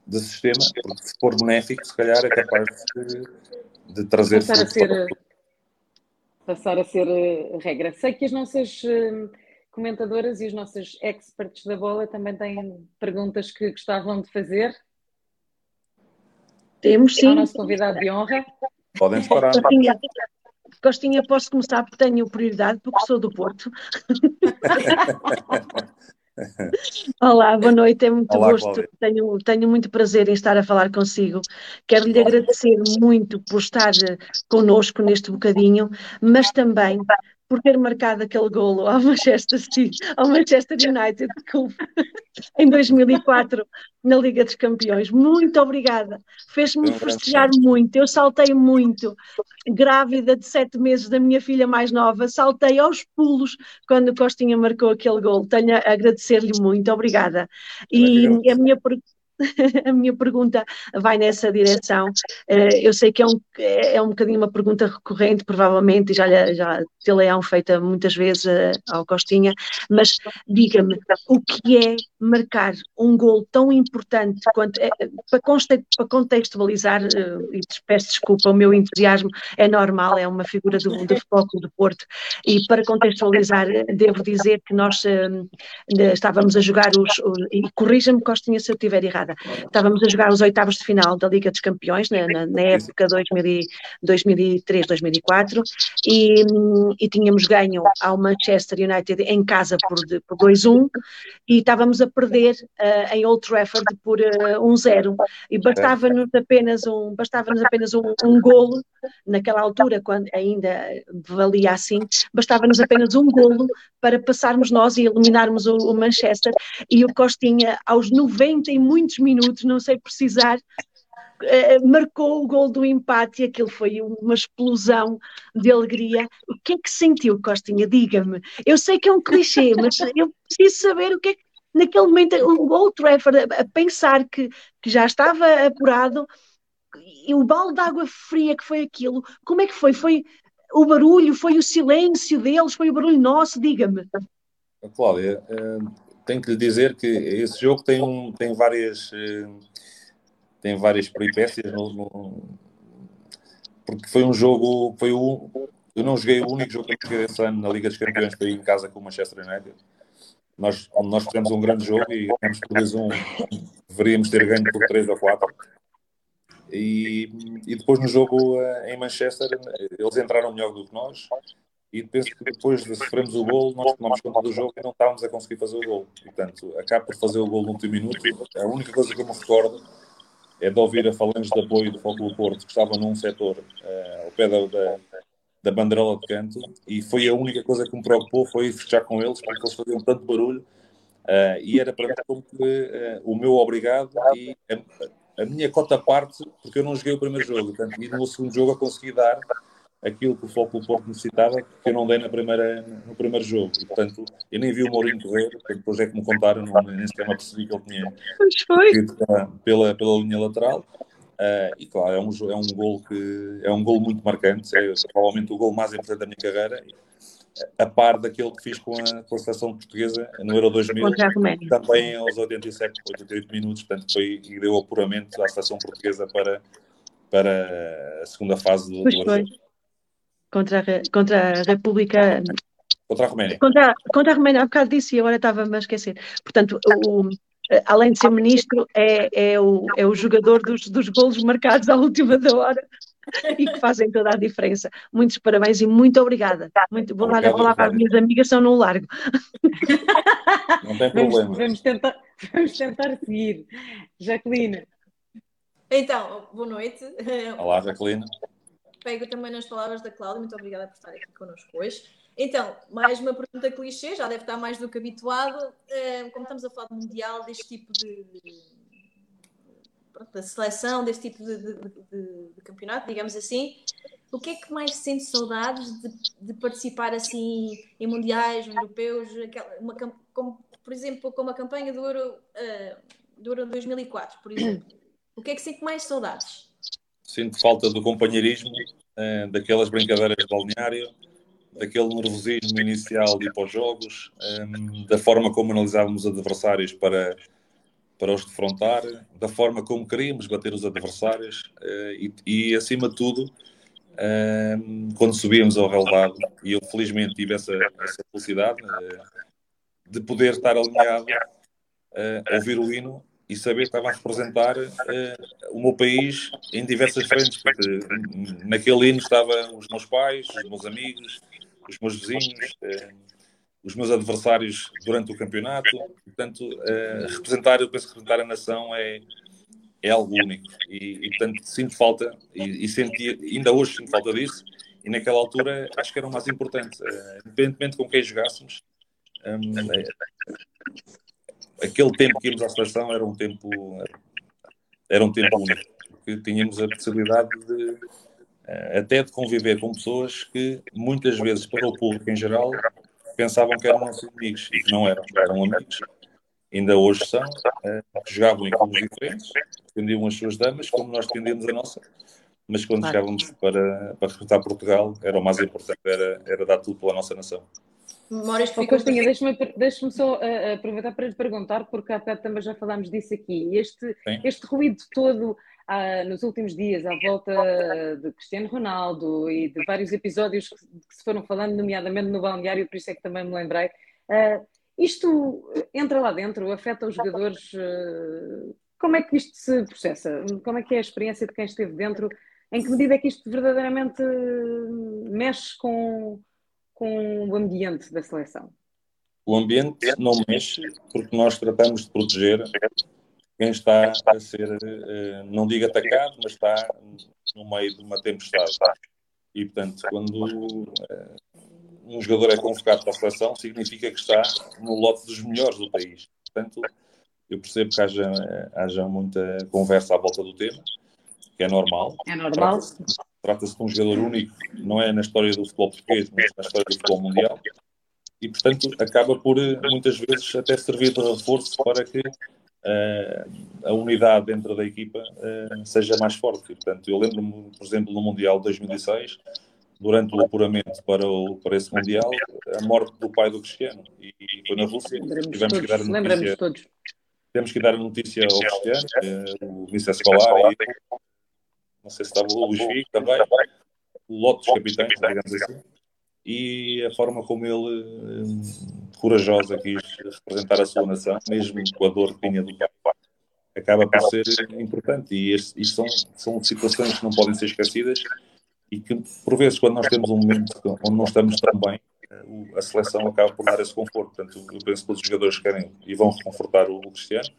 de sistema, porque se for benéfico, se calhar é capaz de, de trazer. Passar a ser, passar a ser eh, regra. Sei que as nossas eh, comentadoras e os nossos experts da bola também têm perguntas que gostavam de fazer. Temos sim. Ao nosso convidado de honra. Podem disparar. Costinha, posso começar porque tenho prioridade, porque sou do Porto. (laughs) Olá, boa noite, é muito Olá, gosto. Tenho, tenho muito prazer em estar a falar consigo. Quero lhe agradecer muito por estar connosco neste bocadinho, mas também por ter marcado aquele golo ao Manchester City, ao Manchester United (laughs) em 2004 na Liga dos Campeões. Muito obrigada. Fez-me festejar muito. Eu saltei muito. Grávida de sete meses da minha filha mais nova, saltei aos pulos quando Costinha marcou aquele golo. Tenho a agradecer-lhe muito. Obrigada. E a minha pergunta (laughs) a minha pergunta vai nessa direção. Eh, eu sei que é um, é um bocadinho uma pergunta recorrente, provavelmente, e já, já te leão feita muitas vezes eh, ao Costinha, mas diga-me, o que é marcar um gol tão importante quanto, é, para, contextualizar, e peço desculpa, o meu entusiasmo é normal, é uma figura do, do do Porto, e para contextualizar, devo dizer que nós estávamos a jogar os, os e corrija-me Costinha se eu estiver errado, Estávamos a jogar os oitavos de final da Liga dos Campeões, na, na, na época 2003-2004, e, e, tínhamos ganho ao Manchester United em casa por, por 2-1, e estávamos a perder uh, em Old Trafford por uh, eh, 1-0, e bastava-nos apenas um, bastava-nos apenas um, um golo, naquela altura, quando ainda valia assim, bastava-nos apenas um golo para passarmos nós e eliminarmos o, o Manchester, e o Costinha, aos 90 e muitos minutos, não sei precisar, Uh, marcou o gol do empate e aquilo foi uma explosão de alegria. O que é que sentiu, Costinha? Diga-me. Eu sei que é um clichê, (laughs) mas eu preciso saber o que é que, naquele momento, o Old Trafford, a, pensar que, que já estava apurado, e o balde de água fria que foi aquilo, como é que foi? Foi o barulho, foi o silêncio deles, foi o barulho nosso? Diga-me. Cláudia, uh tenho que lhe dizer que esse jogo tem, um, tem várias eh, tem várias peripécias no, no, porque foi um jogo foi o eu não joguei o único jogo que eu joguei esse ano na Liga dos Campeões foi em casa com o Manchester United. Nós, nós fizemos um grande jogo e ganhamos por 2-1 deveríamos ter ganho por 3 ou 4 e, e depois no jogo eh, em Manchester eles entraram melhor do que nós e penso que depois de sofrermos o gol, nós tomamos conta do jogo e não estávamos a conseguir fazer o gol. Portanto, acabo por fazer o gol no último minuto. A única coisa que eu me recordo é de ouvir a falange de apoio do Foco do Porto, que estava num setor uh, ao pé da, da, da banderola de canto, e foi a única coisa que me preocupou, foi fechar com eles, porque eles faziam tanto barulho, uh, e era para mim como que uh, o meu obrigado e a, a minha cota parte, porque eu não joguei o primeiro jogo, portanto, e no segundo jogo eu consegui dar aquilo que o Foco Porto necessitava, que eu não dei na primeira, no primeiro jogo. E, portanto, eu nem vi o Mourinho correr, depois é que me contaram, não, nem sequer me percebi que ele tinha pela, pela linha lateral. Uh, e claro, é um, é um gol que é um gol muito marcante, é provavelmente o gol mais importante da minha carreira, a par daquele que fiz com a, com a seleção portuguesa no Euro 2000, também aos 87, 88 minutos, portanto foi e deu apuramento à seleção portuguesa para, para a segunda fase do, do contra a, contra a República. Contra a Roménia. Contra, contra a Roménia, há bocado disse e agora estava-me a esquecer. Portanto, o, além de ser ministro, é, é, o, é o jogador dos, dos golos marcados à última da hora. e que fazem toda a diferença. Muitos parabéns e muito obrigada. Muito, vou dar a palavra às minhas amigas, são no largo. Não tem problema. Vamos, vamos, tentar, vamos tentar seguir. Jacqueline. Então, boa noite. Olá, Jacqueline. Pego também nas palavras da Cláudia, muito obrigada por estar aqui connosco hoje. Então, mais uma pergunta clichê, já deve estar mais do que habituado. Como estamos a falar de mundial, deste tipo de, da seleção, deste tipo de, de, de, de, campeonato, digamos assim, o que é que mais sente saudades de, participar assim em mundiais, europeus, uma, como, por exemplo, como a campanha do Euro, uh, do Euro 2004, por exemplo? O que é que sente mais saudades? Sinto falta do companheirismo, uh, daquelas brincadeiras de balneário, daquele nervosismo inicial de ir para os jogos, um, eh, da forma como analisávamos adversários para para os defrontar, da forma como queríamos bater os adversários uh, e, e, acima de tudo, uh, quando subíamos ao relevado, e eu felizmente tive essa, essa felicidade uh, de poder estar alinhado, ouvir o hino e saber que estava a representar o meu país em diversas frentes, porque naquele hino estavam os meus pais, os meus amigos, os meus vizinhos os meus adversários durante o campeonato. Portanto, uh, representar, eu penso que representar a nação é, é algo único. E, e portanto, sinto falta, e, e senti, ainda hoje sinto falta disso, e naquela altura acho que era o mais importante. Uh, independentemente com quem jogássemos, um, aquele tempo que íamos à seleção era um tempo, era um tempo único, porque tínhamos a possibilidade de eh, até de conviver com pessoas que muitas vezes para o público em geral pensavam que eram nossos amigos e que não eram, eram amigos. Ainda hoje são, uh, jogavam em clubes diferentes, defendiam as suas damas, como nós defendíamos a nossa, mas quando claro. chegávamos para, para representar Portugal, era o mais importante, era, era dar tudo pela nossa nação. Memórias oh, Costinha, deixa-me deixa só uh, aproveitar para lhe perguntar, porque há também já falámos disso aqui. Este, este ruído todo ah, nos últimos dias à volta de Cristiano Ronaldo e de vários episódios que, que, se foram falando, nomeadamente no balneário, por isso é que também me lembrei. Uh, isto entra lá dentro, afeta os jogadores. Uh, como é que isto se processa? Como é que é a experiência de quem esteve dentro? Em que medida é que isto verdadeiramente mexe com, com o ambiente da seleção? O ambiente não mexe porque nós tratamos de proteger quem está a ser, eh, não digo atacado, mas está no meio de uma tempestade. E, portanto, quando eh, um jogador é convocado para a seleção, significa que está no lote dos melhores do país. Portanto, eu percebo que haja, haja muita conversa à volta do tema, que é normal. É normal. Trata-se trata de um jogador único, não é na história do futebol português, mas na história do futebol mundial. E, portanto, acaba por, muitas vezes, até servir de reforço para que uh, a unidade dentro da equipa uh, seja mais forte. E, portanto, eu lembro-me, por exemplo, no Mundial de 2016, durante o apuramento para, o, para esse Mundial, a morte do pai do Cristiano. E, e foi na Rússia. Tivemos que dar a notícia, todos. Tivemos que dar a notícia ao Cristiano, é o Vice Escolar, e não sei se estava o Luís Figo também, o lote dos capitães, digamos assim e a forma como ele, hum, corajosa, quis representar a sua nação, mesmo com a dor que vinha do pai, acaba por ser importante. E isto são, são situações que não podem ser esquecidas e que, por vezes, quando nós temos um momento onde não estamos tão bem, a seleção acaba por dar esse conforto. Portanto, eu penso que os jogadores querem e vão reconfortar o Cristiano.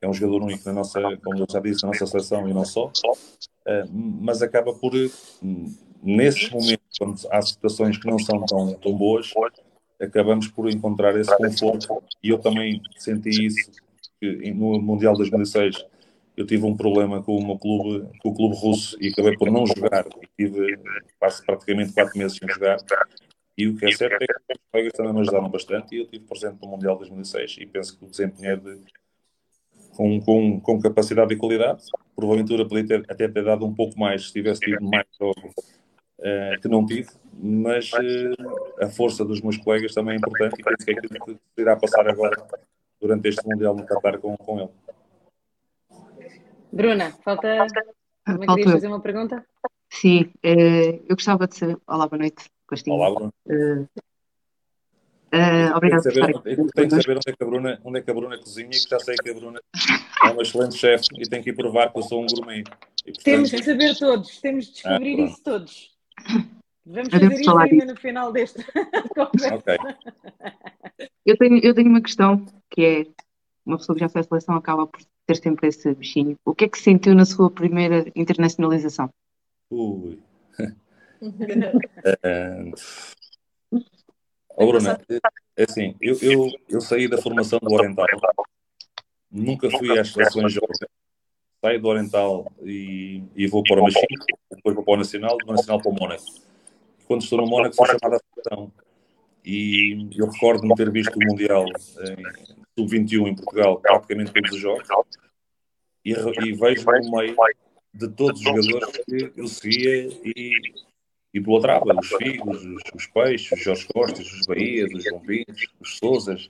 É um jogador único na nossa, como eu já disse, na nossa seleção e não só. Eh, mas acaba por nesses momentos, quando há situações que não são tão, tão boas, acabamos por encontrar esse conforto. E eu também senti isso no Mundial 2006 eu tive um problema com o meu clube, com o clube russo e acabei por não jogar. E tive passo praticamente quatro meses sem jogar. E o que é certo é que os colegas também me ajudaram bastante e eu estive presente no Mundial 2006 e penso que o desempenho é de, com, com, com capacidade e qualidade. Porventura podia ter, até ter dado um pouco mais se tivesse tido mais jogo uh, que não tive, mas uh, a força dos meus colegas também é importante e penso que é aquilo que irá passar agora durante este Mundial no Qatar com, com ele. Bruna, falta. Também querias fazer uma pergunta? Sim, eh, eu gostava de saber. Olá, boa noite, Costinha. Olá, Bruna. Uh, uh, obrigado por estar aqui. Tenho que saber onde é que, a Bruna, onde é que a Bruna cozinha, que já sei que a Bruna é uma excelente chefe e tenho que ir provar que eu sou um gourmet. E, portanto... Temos de saber todos, temos de descobrir ah, isso todos. Vamos fazer isso ainda no final deste (laughs) Ok. Eu tenho, eu tenho uma questão que é uma pessoa que já fez a seleção acaba por ter sempre esse bichinho. O que é que sentiu na sua primeira internacionalização? Ui. (laughs) uh, oh, Bruna, é assim, eu, eu, eu saí da formação do Oriental, nunca fui às seleções jovens, saio do Oriental e, e vou para o México, depois vou para o Nacional, do Nacional para o Mónaco. Quando estou no Mónaco, fui chamado à seleção. E eu recordo-me ter visto o Mundial Sub-21 em Portugal, praticamente todos os jogos, e, e vejo no meio de todos os jogadores que eu seguia e, e idolatrava, os Figos, os, os Peixes, os Jorge Costas, os Bahias, os João Pintos, os Souzas,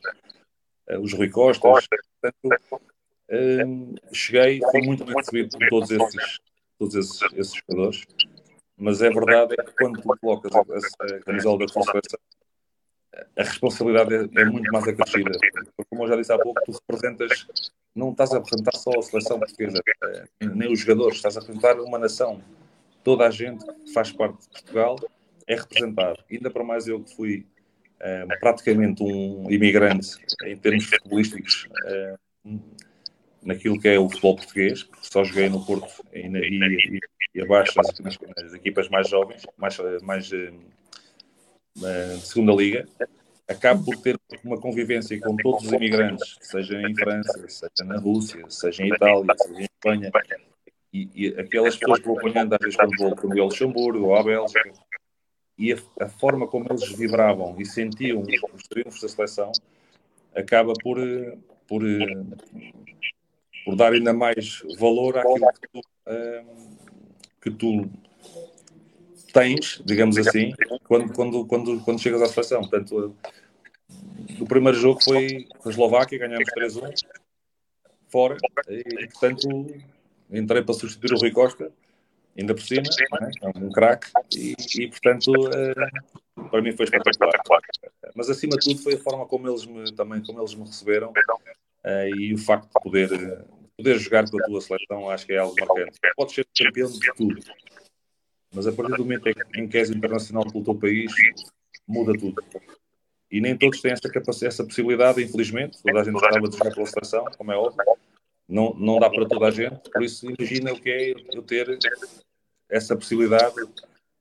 uh, os Rui Costas. Portanto, uh, cheguei, fui muito bem recebido por todos esses, todos esses, esses jogadores, mas é verdade é que quando tu colocas a, camisola da tua seleção, a responsabilidade é, é, muito mais acrescida. Como eu já disse há pouco, tu representas, não estás a representar só a seleção portuguesa, eh, nem os jogadores, estás a representar uma nação. Toda a gente que faz parte de Portugal é representado. Ainda para mais eu que fui é, praticamente um imigrante em termos futebolísticos é, naquilo que é o futebol português, só joguei no Porto e, e, e abaixo nas, nas, equipas mais jovens, mais, mais na segunda liga, acabo por ter uma convivência com todos os imigrantes, seja em França, seja na Rússia, seja em Itália, seja em Espanha, e, e aquelas pessoas que vou apanhando às vezes quando vou, quando Luxemburgo ou à Bélgica, e a, a, forma como eles vibravam e sentiam os triunfos da seleção acaba por, por, por dar ainda mais valor àquilo que tu, que tu tens, digamos assim, quando, quando, quando, quando chegas à seleção. Portanto, o primeiro jogo foi com a Eslováquia, ganhamos 3-1 fora, e portanto entrei para substituir o Rui Costa, ainda por cima, né? É um craque, e, portanto uh, para mim foi espetacular. Mas acima de tudo foi a forma como eles me, também como eles me receberam uh, e o facto de poder, poder jogar com a tua seleção acho que é algo marcante. Podes ser campeão de tudo, mas a partir do momento em que és internacional pelo teu país, muda tudo. E nem todos têm essa, capacidade, essa possibilidade, infelizmente. Toda a gente gostava de jogar pela seleção, como é óbvio. Não, não dá para toda a gente. Por isso, imagina o que é eu ter essa possibilidade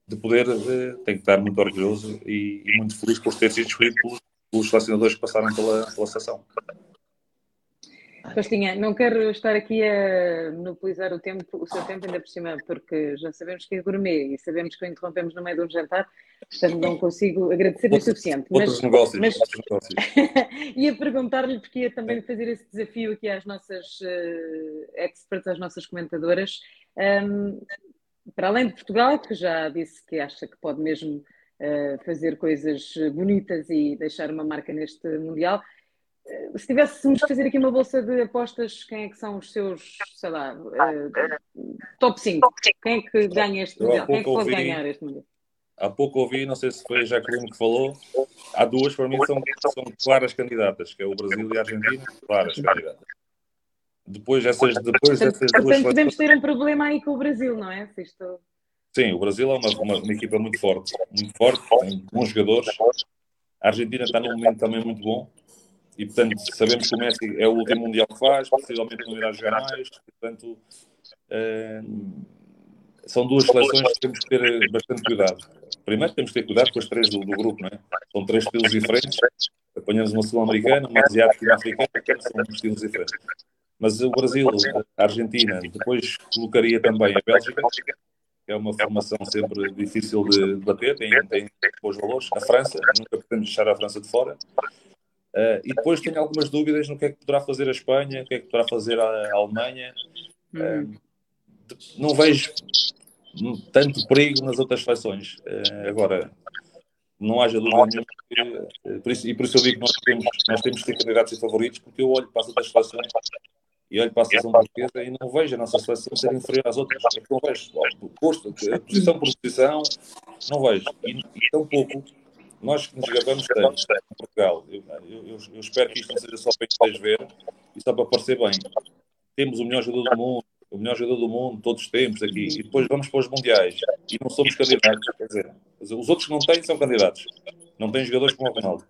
de poder. Eh, tenho que estar muito orgulhoso e, e muito feliz por ter sido escolhido pelos, pelos selecionadores que passaram pela, pela seleção. Pastinha, não quero estar aqui a monopolizar o tempo, o seu tempo ainda por cima, porque já sabemos que é gourmet e sabemos que o interrompemos no meio de um jantar, portanto não consigo agradecer o suficiente. Outros mas, negócios. Mas... Outros negócios. (laughs) ia perguntar-lhe, porque ia também fazer esse desafio aqui às nossas uh, experts, às nossas comentadoras. Um, para além de Portugal, que já disse que acha que pode mesmo uh, fazer coisas bonitas e deixar uma marca neste Mundial, se tivéssemos de fazer aqui uma bolsa de apostas, quem é que são os seus, sei lá, uh, top 5? Quem é que ganha este mundial? Quem é que pode ouvi, ganhar este mundial? Há pouco ouvi, não sei se foi a Jacqueline que falou, há duas para mim são, são claras candidatas, que é o Brasil e a Argentina, claras candidatas. Depois essas, depois dessas duas... Portanto, podemos ter um problema aí com o Brasil, não é? Isto... Sim, o Brasil é uma, uma, uma, equipa muito forte, muito forte, tem bons jogadores. A Argentina está num momento também muito bom e portanto sabemos que o Messi é o último Mundial que faz, possivelmente não irá jogar mais, portanto uh, são duas seleções que temos que ter bastante cuidado. Primeiro temos que ter cuidado com as três do, do grupo, não é? São três estilos diferentes, apanhamos uma sul-americana, uma asiática e uma africana, são estilos diferentes. Mas o Brasil, a Argentina, depois colocaria também a Bélgica, que é uma formação sempre difícil de bater, tem, tem bons valores. A França, nunca podemos deixar a França de fora. Uh, e depois tenho algumas dúvidas no que é que poderá fazer a Espanha, o que é que poderá fazer a, Alemanha. Uh, não vejo tanto perigo nas outras seleções. Uh, agora, não haja dúvida nenhuma. E por isso eu digo que nós temos, nós temos que ter candidatos e favoritos, porque eu olho para as outras seleções e olho para a seleção portuguesa e não vejo a nossa seleção ser inferior às outras. Não vejo. Posto, posição por posição, não vejo. E, e tão pouco nós que nos gravamos tanto em Portugal, eu, eu, eu, espero que isto não seja só para vocês ver e só para parecer bem. Temos o melhor jogador do mundo, o melhor jogador do mundo, todos os tempos aqui, e depois vamos para os mundiais e não somos candidatos, quer dizer, os outros que não têm são candidatos, não têm jogadores como o Ronaldo.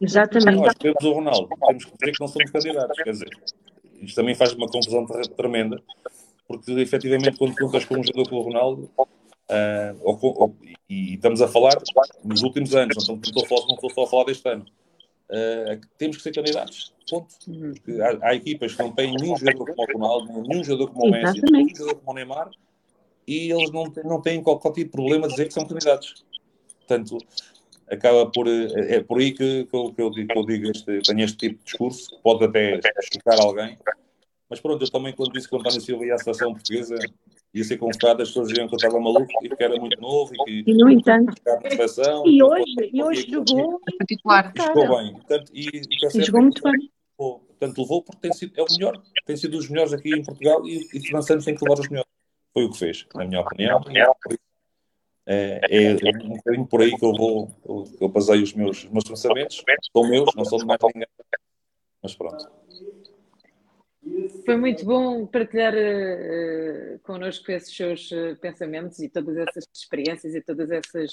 Exatamente. Nós temos o Ronaldo, temos que dizer que não somos candidatos, quer dizer, isto também faz uma confusão tremenda, porque efetivamente quando contas com um jogador como o Ronaldo, uh, ou, ou, e estamos a falar nos últimos anos, não estou, só, não estou só a falar deste ano, uh, temos que ser candidatos. Ponto. Porque há, há, equipas que não têm nenhum jogador como o Ronaldo, nenhum jogador como o Messi, nenhum jogador como o Neymar, e eles não, não têm qualquer tipo de problema de dizer que são candidatos. Portanto, acaba por. É, é por aí que, que, eu, que eu, que eu digo este, tenho este tipo de discurso, que pode até chocar alguém. Mas pronto, eu também, quando disse que o António Silva ia à seleção portuguesa, ia ser convocado, as pessoas diziam que eu estava maluco e que era muito novo e que. E, no entanto. Seleção, e hoje, e hoje jogou. Titular. Jogou bem. Portanto, e, e, e jogou muito bem. Portanto, levou porque tem sido, é o melhor, tem sido dos melhores aqui em Portugal e, e Fernando Santos tem que levar os melhores. Foi o que fez, na minha opinião. É, é, um bocadinho por aí que eu vou, eu, eu baseio os meus, meus pensamentos. São meus, não são de mais ninguém. Mas pronto. Foi muito bom partilhar uh, connosco esses seus uh, pensamentos e todas essas experiências e todas essas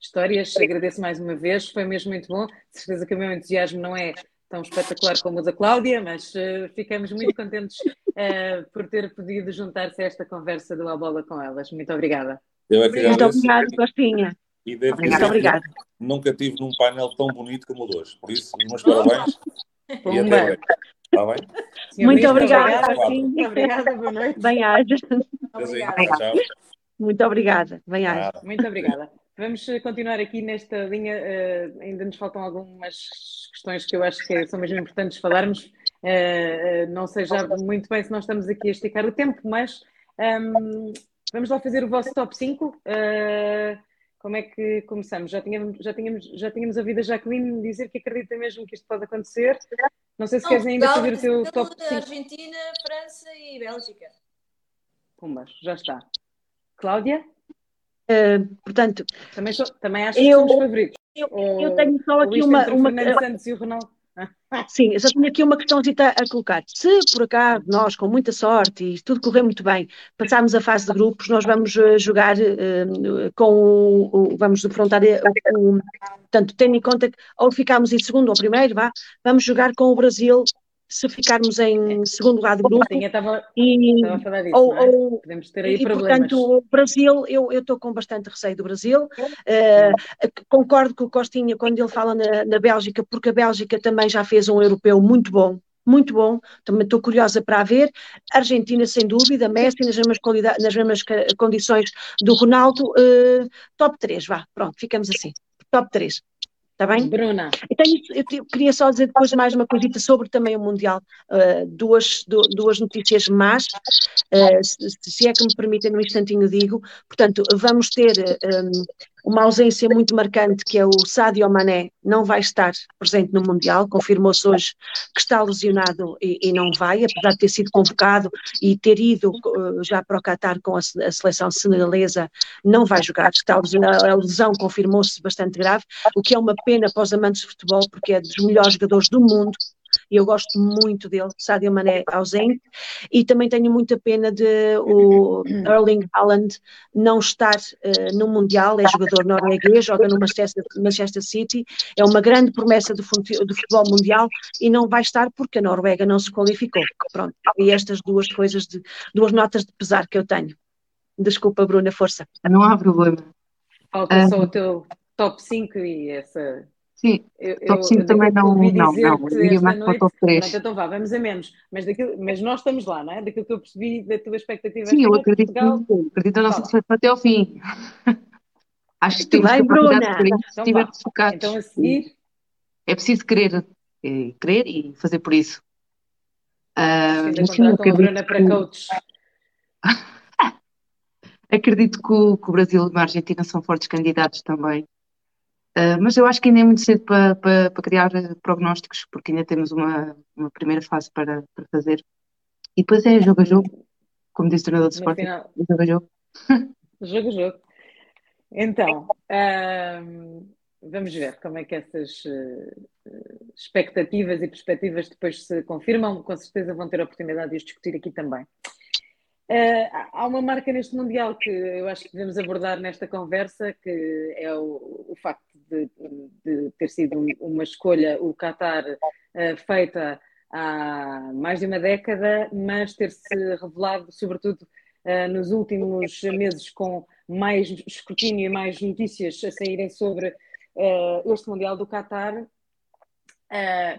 histórias. Agradeço mais uma vez, foi mesmo muito bom. De certeza que o meu entusiasmo não é tão espetacular como o da Cláudia, mas uh, ficamos muito contentes uh, por ter podido juntar-se a esta conversa do A Bola com elas. Muito obrigada. Eu é que muito obrigada, Costinha. E devo muito dizer obrigada. nunca tive num painel tão bonito como o de hoje. Por isso, meus parabéns. e até breve. Está bem? Muito obrigada. Muito obrigada, boa noite. Bem-aja. Muito obrigada. Bem-aja. Muito obrigada. Vamos continuar aqui nesta linha. Uh, ainda nos faltam algumas questões que eu acho que são mesmo importantes falarmos. Uh, uh, não sei já muito bem se nós estamos aqui a esticar o tempo, mas um, vamos lá fazer o vosso top 5. Como é que começamos? Já tínhamos, já, tínhamos, já tínhamos ouvido a Jacqueline dizer que acredita mesmo que isto pode acontecer. Não sei se não, queres ainda fazer o teu top 5. Argentina, França e Bélgica. Pumbas, já está. Cláudia? Uh, portanto, também, sou, também acho eu, que somos favoritos. Eu, eu tenho só aqui uma. uma Santos e o Ronaldo. Sim, eu só tenho aqui uma questão a colocar. Se por acaso nós, com muita sorte e tudo correr muito bem, passarmos a fase de grupos, nós vamos uh, jogar uh, com o, o, Vamos defrontar o, o. Portanto, tendo em conta que ou ficamos em segundo ou primeiro, vá, vamos jogar com o Brasil se ficarmos em segundo lugar do grupo. Sim, eu estava, e, estava a falar disso, ou, é? ou, Podemos ter aí e, problemas. Portanto, o Brasil, eu estou com bastante receio do Brasil. Uh, concordo com o Costinha quando ele fala na, na Bélgica, porque a Bélgica também já fez um europeu muito bom, muito bom, também estou curiosa para ver. Argentina, sem dúvida, Messi nas mesmas, nas mesmas condições do Ronaldo. Uh, top 3, vá, pronto, ficamos assim. Top 3. Está bem? Bruna. Eu, tenho, eu, queria só dizer depois mais uma coisita sobre também o Mundial. Uh, duas, duas notícias más, uh, se, se, é que me permitem, num instantinho digo. Portanto, vamos ter um, uma ausência muito marcante, que é o Sadio Mané, não vai estar presente no Mundial. Confirmou-se hoje que está lesionado e, e, não vai, apesar de ter sido convocado e ter ido uh, já para o Qatar com a, a seleção senegalesa, não vai jogar. Está a, a lesão confirmou-se bastante grave, o que é uma pena para os amantes de futebol, porque é dos melhores jogadores do mundo e eu gosto muito dele, Sadio Mané ausente, e também tenho muita pena de o (clears throat) Erling Haaland não estar uh, no Mundial, é jogador norueguês, joga no Manchester, Manchester City, é uma grande promessa do, do futebol mundial e não vai estar porque a Noruega não se qualificou. Pronto, e estas duas coisas, de, duas notas de pesar que eu tenho. Desculpa, Bruna, força. Não há problema. Falta só o teu top 5 e essa. Sim, eu, top 5 também não, não, não, eu iria mais para o top 3. então vá, vamos a menos. Mas, daquilo, mas nós estamos lá, não é? Daquilo que eu percebi da tua expectativa. Sim, eu acredito, Portugal, acredito na nossa seleção até ao fim. (laughs) Acho que temos capacidade Bruna. de se estiver focados. Então a seguir. É preciso querer, é, querer e fazer por isso. Uh, mas sim, acredito Bruna para coach. (laughs) acredito que o, que o Brasil e a Argentina são fortes candidatos também. Uh, mas eu acho que ainda é muito cedo para, para, para, criar prognósticos, porque ainda temos uma, uma primeira fase para, para fazer. E depois é jogo a jogo, como disse o treinador de Sporting, jogo a jogo. (laughs) jogo a jogo. Então, um, vamos ver como é que essas uh, expectativas e perspectivas depois se confirmam. Com certeza vão ter a oportunidade de os discutir aqui também. Uh, há uma marca neste Mundial que eu acho que devemos abordar nesta conversa, que é o, o facto de, de, ter sido uma escolha, o Qatar, uh, feita há mais de uma década, mas ter-se revelado, sobretudo uh, nos últimos meses, com mais escrutínio e mais notícias a saírem sobre este Mundial do Qatar,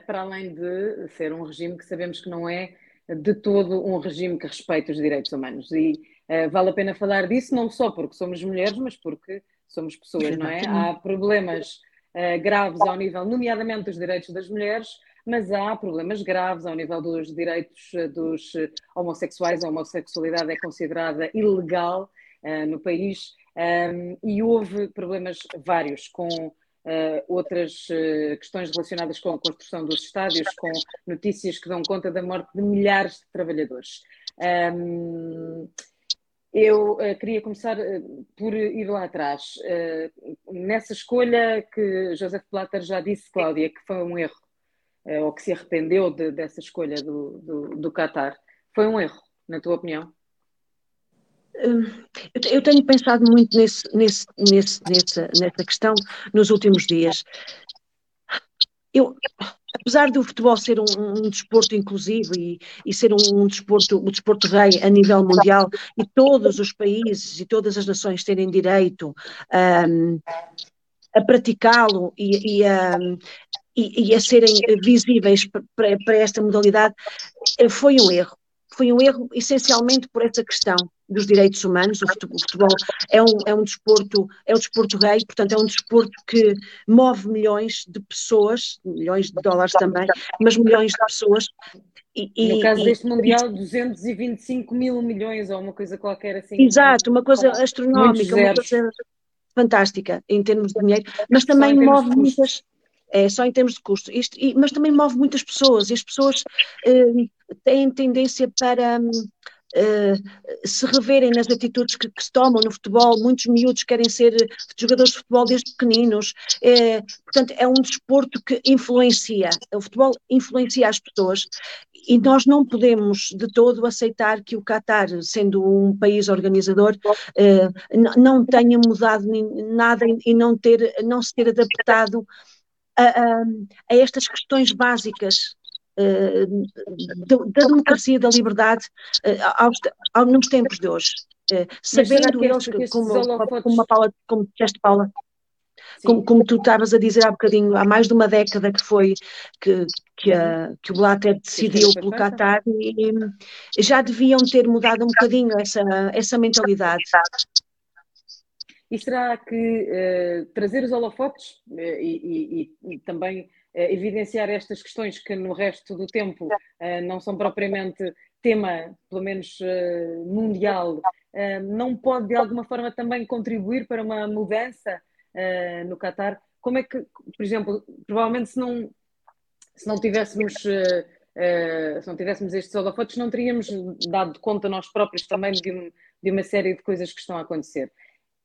para além de ser um regime que sabemos que não é de todo um regime que respeita os direitos humanos. E uh, vale a pena falar disso, não só porque somos mulheres, mas porque somos pessoas, não é? Há problemas uh, graves ao nível, nomeadamente, dos direitos das mulheres, mas há problemas graves ao nível dos direitos eh, dos homossexuais. A homossexualidade é considerada ilegal uh, no país um, e houve problemas vários com Uh, outras uh, questões relacionadas com a construção dos estádios, com notícias que dão conta da morte de milhares de trabalhadores. Um, eu uh, queria começar por ir lá atrás. nessa escolha que Joseph Platter já disse, Cláudia, que foi um erro, ou que se arrependeu de, dessa escolha do, do, do Qatar, foi um erro, na tua opinião? Eu tenho pensado muito nesse, nesse, nesse, nessa, nessa questão nos últimos dias. Eu, apesar do futebol ser um, um desporto inclusivo e, e ser um, um, desporto, um desporto rei a nível mundial e todos os países e todas as nações terem direito um, a praticá-lo e, e, a, e, a serem visíveis para, para esta modalidade, foi um erro. Foi um erro essencialmente por essa questão dos direitos humanos. O futebol é um, é um desporto, é um desporto rei, portanto, é um desporto que move milhões de pessoas, milhões de dólares também, mas milhões de pessoas. E, no caso deste Mundial, 225 mil milhões ou uma coisa qualquer assim. Exato, uma coisa astronómica, uma coisa fantástica em termos de dinheiro, mas também move muitas. É só em termos de custo, Isto, e, mas também move muitas pessoas, e as pessoas eh, têm tendência para. Hum, uh, se reverem nas atitudes que, que, se tomam no futebol. Muitos miúdos querem ser jogadores de futebol desde pequeninos. É, portanto, é um desporto que influencia. O futebol influencia as pessoas e nós não podemos de todo aceitar que o Qatar, sendo um país organizador, eh, não tenha mudado nada e não, ter, não se ter adaptado a, a, a estas questões básicas eh, da democracia, da liberdade eh, aos, aos, nos tempos de hoje. Eh, sabendo eles, que, como, como, uma Paula, como disseste, Paula, como, como, tu estavas a dizer há bocadinho, há mais de uma década que foi que, que, a, que o Blatter decidiu pelo Qatar e, e já deviam ter mudado um bocadinho essa, essa mentalidade. E será que uh, trazer os holofotes uh, e, e, e, também uh, evidenciar estas questões que no resto do tempo não são propriamente tema, pelo menos mundial, não pode de alguma forma também contribuir para uma mudança no Qatar? Como é que, por exemplo, provavelmente se não, se não tivéssemos. se não tivéssemos estes holofotes, não teríamos dado conta nós próprios também de, um, de uma série de coisas que estão a acontecer.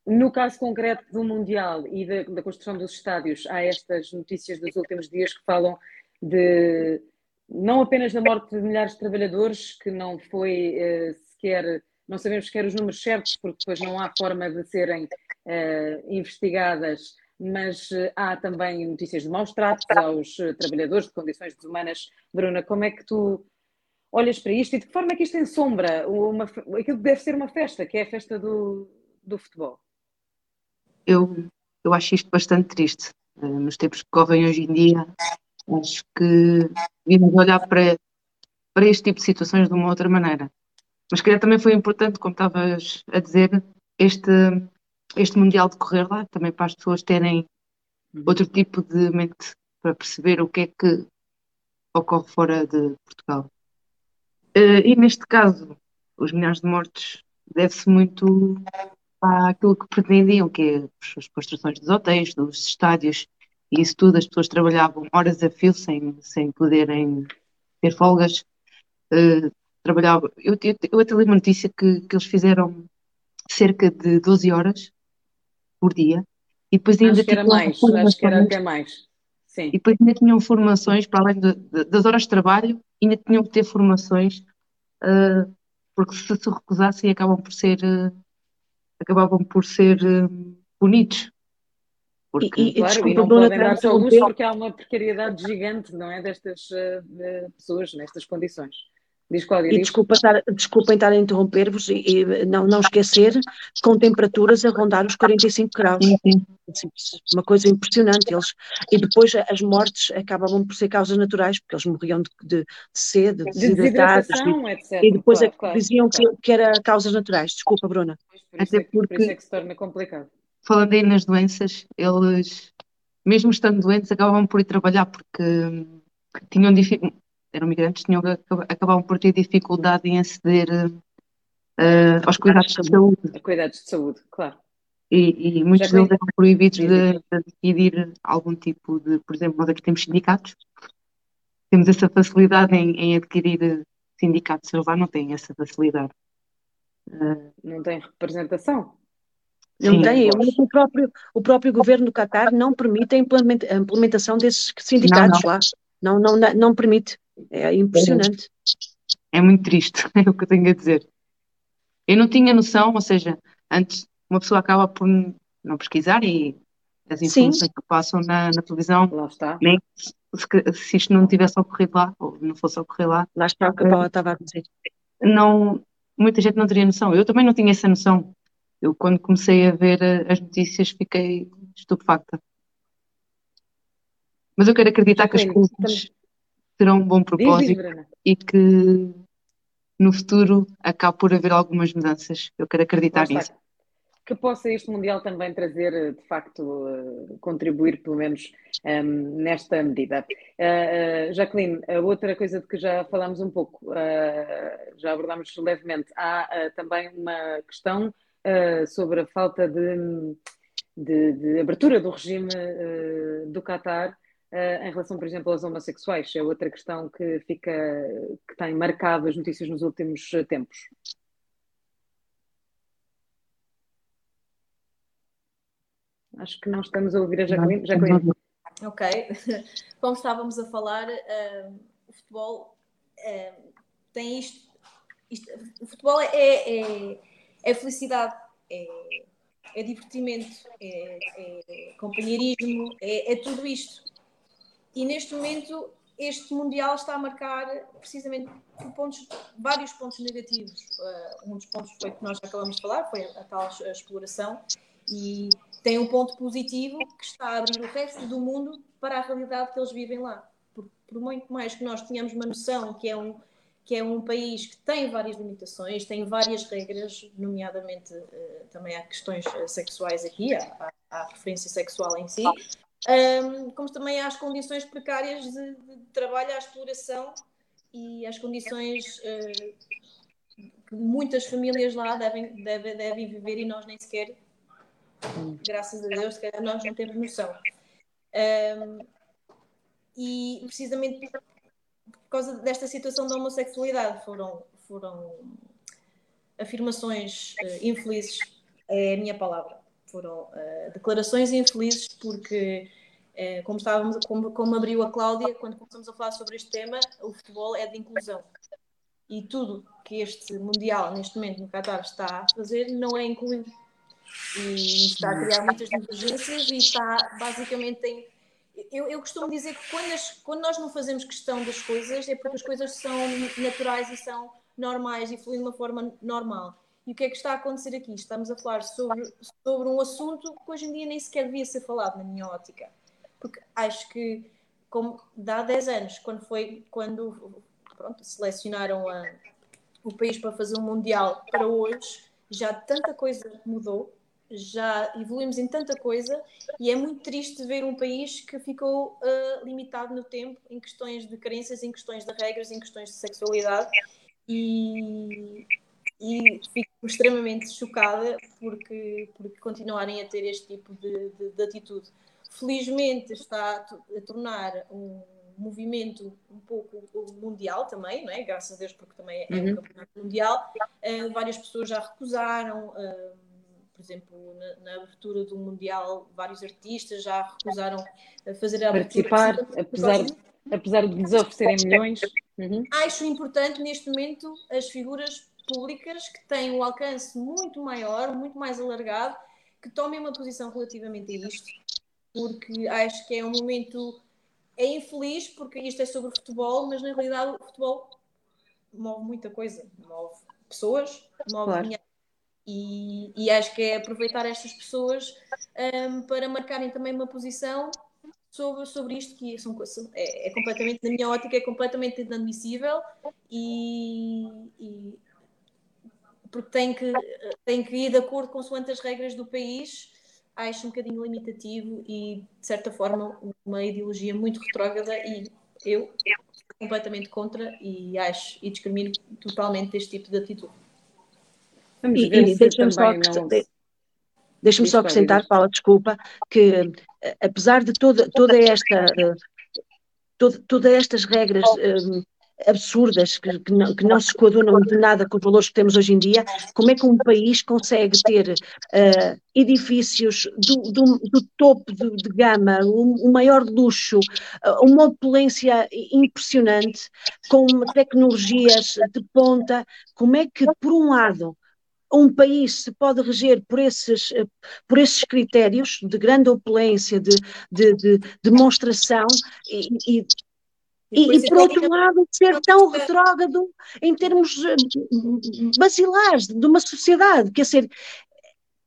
No caso concreto do Mundial e da, da, construção dos estádios, há estas notícias dos últimos dias que falam de não apenas da morte de milhares de trabalhadores, que não foi uh, sequer, não sabemos sequer os números certos, porque depois não há forma de serem uh, investigadas, mas uh, há também notícias de maus tratos aos trabalhadores de condições desumanas. Bruna, como é que tu olhas para isto e de que forma é que isto ensombra uma, aquilo que deve ser uma festa, que é a festa do, do futebol? Eu, eu acho isto bastante triste. Uh, nos tempos que correm hoje em dia, acho que devíamos olhar para, para este tipo de situações de uma outra maneira. Mas calhar também foi importante, como estavas a dizer, este, este Mundial de correr lá, também para as pessoas terem uhum. outro tipo de mente para perceber o que é que ocorre fora de Portugal. Uh, e neste caso, os milhares de mortos deve-se muito aquilo que pretendiam, que é as construções dos hotéis, dos estádios, e isso tudo, as pessoas trabalhavam horas a fio sem, sem poderem ter folgas. Uh, trabalhava, eu, eu, eu até li uma notícia que, que eles fizeram cerca de 12 horas por dia, e depois ainda acho que era mais, acho que era até mais. Sim. E depois ainda tinham formações, para além de, de, das horas de trabalho, ainda tinham que ter formações uh, porque se se recusassem acabam por ser, uh, acabavam por ser uh, punidos. Porque, e, e, claro, desculpa, e não podem dar-se ao luxo porque há uma precariedade gigante, não é, destas pessoas, nestas condições. Diz Cláudia, e diz. Desculpa estar, desculpem estar a interromper-vos e, e, não, não esquecer, com temperaturas a rondar os 45 graus. Sim, Uma coisa impressionante. Eles, e depois as mortes acabavam por ser causas naturais, porque eles morriam de, de, de sede, de desidratados. etc. E depois claro, claro, diziam claro. Que, que era causas naturais. Desculpa, Bruna. Por Até é, porque, por isso é que se torna complicado. Falando aí nas doenças, eles, mesmo estando doentes, acabavam por ir trabalhar porque tinham dificuldade eram migrantes, tinham, acabavam por ter dificuldade em aceder uh, aos cuidados de saúde. A cuidados de saúde, claro. E, e muitos deles eram proibidos de, de adquirir algum tipo de, por exemplo, nós aqui temos sindicatos, temos essa facilidade em, em adquirir sindicatos, eles lá não têm essa facilidade. Uh, não têm representação? Não Sim, tem, o próprio, o próprio governo do Qatar não permite a implementação desses sindicatos não, não. lá. Não, não, não permite. É impressionante. É muito triste, (laughs) é o que eu tenho a dizer. Eu não tinha noção, ou seja, antes uma pessoa acaba por não pesquisar e as informações Sim. que passam na, na televisão, lá está. Nem, se, se, isto não tivesse ocorrido lá, ou não fosse ocorrer lá. Lá está o que a Paula estava a dizer. Não, muita gente não teria noção. Eu também não tinha essa noção. Eu, quando comecei a ver eh, as notícias, fiquei estupefacta. Mas eu quero acreditar que as coisas terão um bom propósito e que no futuro acabe por haver algumas mudanças. Eu quero acreditar nisso. Que possa este Mundial também trazer, de facto, eh, contribuir pelo menos um, ehm, nesta medida. Uh, uh, Jacqueline, a outra coisa de que já falámos um pouco, uh, já abordámos levemente, há também uma questão sobre a falta de, de, de abertura do regime do Qatar Uh, em relação, por exemplo, aos homossexuais, é outra questão que fica, que tem marcado as notícias nos últimos tempos. Acho que não estamos a ouvir a Jacqueline. Jacqueline. Ok. (laughs) Como estávamos a falar, uh, o futebol uh, tem isto, isto, O futebol é, é, é felicidade, é, é divertimento, é, é companheirismo, é, é tudo isto. E neste momento este Mundial está a marcar precisamente pontos, vários pontos negativos. Uh, um dos pontos foi que nós acabamos de falar, foi a, tal exploração, e tem um ponto positivo que está a abrir o resto do mundo para a realidade que eles vivem lá. Por, por muito mais que nós tenhamos uma noção que é um, que é um país que tem várias limitações, tem várias regras, nomeadamente uh, também há questões uh, sexuais aqui, há, há, há referência sexual em si, um, como também as condições precárias de, de trabalho, a exploração e as condições uh, que muitas famílias lá devem, devem, devem viver e nós nem sequer, graças a Deus, nós não temos noção. Um, e precisamente por causa desta situação da homossexualidade foram, foram afirmações uh, infelizes, é a minha palavra foram uh, declarações infelizes, porque, uh, como, estávamos, como, como abriu a Cláudia, quando começamos a falar sobre este tema, o futebol é de inclusão. E tudo que este Mundial, neste momento, no Qatar, está a fazer, não é incluído. E está a criar muitas divergências e está, basicamente, em. Eu, eu costumo dizer que quando, as, quando nós não fazemos questão das coisas, é porque as coisas são naturais e são normais e fluem de uma forma normal. E o que é que está a acontecer aqui? Estamos a falar sobre, sobre um assunto que hoje em dia nem sequer devia ser falado, na minha ótica. Porque acho que, como há 10 anos, quando foi quando pronto, selecionaram a, o país para fazer um Mundial para hoje, já tanta coisa mudou, já evoluímos em tanta coisa e é muito triste ver um país que ficou uh, limitado no tempo em questões de crenças, em questões de regras, em questões de sexualidade e, e extremamente chocada porque, porque continuarem a ter este tipo de, de, de atitude. Felizmente está a, a, tornar um movimento um pouco mundial também, não é? graças a Deus, porque também é uhum. um campeonato mundial. Uh, várias pessoas já recusaram, uh, por exemplo, na, na, abertura do Mundial, vários artistas já recusaram fazer a Participar, apesar, apesar de lhes oferecerem milhões. Uhum. Acho importante neste momento as figuras públicas que têm um alcance muito maior, muito mais alargado, que tomem uma posição relativamente a isto, porque acho que é um momento é infeliz porque isto é sobre futebol, mas na realidade o futebol move muita coisa, move pessoas, move claro. dinheiro. E, e, acho que é aproveitar estas pessoas um, para marcarem também uma posição sobre, sobre isto que são, é, é, completamente, na minha ótica, é completamente inadmissível e, e porque tem que, tem que ir de acordo com as regras do país acho um bocadinho limitativo e, de certa forma, uma ideologia muito retrógrada e eu completamente contra e acho e discrimino totalmente este tipo de atitude. Vamos ver e, e deixa-me só, não... deixa só acrescentar, Paula, desculpa, que apesar de toda, toda esta toda, todas estas regras uh, absurdas que, que, não, que, não, se coadunam de nada com os valores que temos hoje em dia, como é que um país consegue ter uh, edifícios do, do, do topo de, de gama, o, o, maior luxo, uh, uma opulência impressionante, com tecnologias de ponta, como é que, por um lado, um país se pode reger por esses, por esses critérios de grande opulência, de, de, de demonstração e, e e, e, por outro lado, ser tão retrógrado em termos eh, basilares de uma sociedade, quer dizer,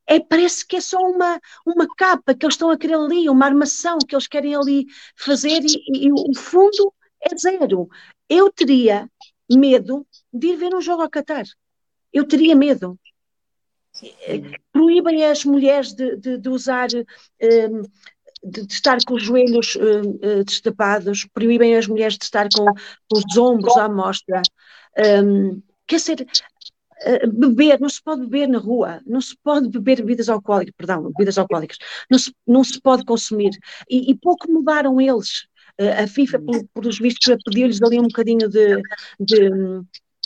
é, parece que é só uma, uma capa que eles estão a querer ali, uma armação que eles querem ali fazer e, e o fundo é zero. Eu teria medo de ir ver um jogo ao Qatar. Eu teria medo. Proíbem as mulheres de, de, de usar um, de, de, estar com os joelhos uh, destapados, proíbem as mulheres de estar com, com os ombros à mostra. Um, quer dizer, uh, beber, não se pode beber na rua, não se pode beber bebidas alcoólicas, perdão, bebidas alcoólicas, não se, não se pode consumir. E, e pouco mudaram eles. a FIFA, por, por os vistos, pediu-lhes ali um bocadinho de, de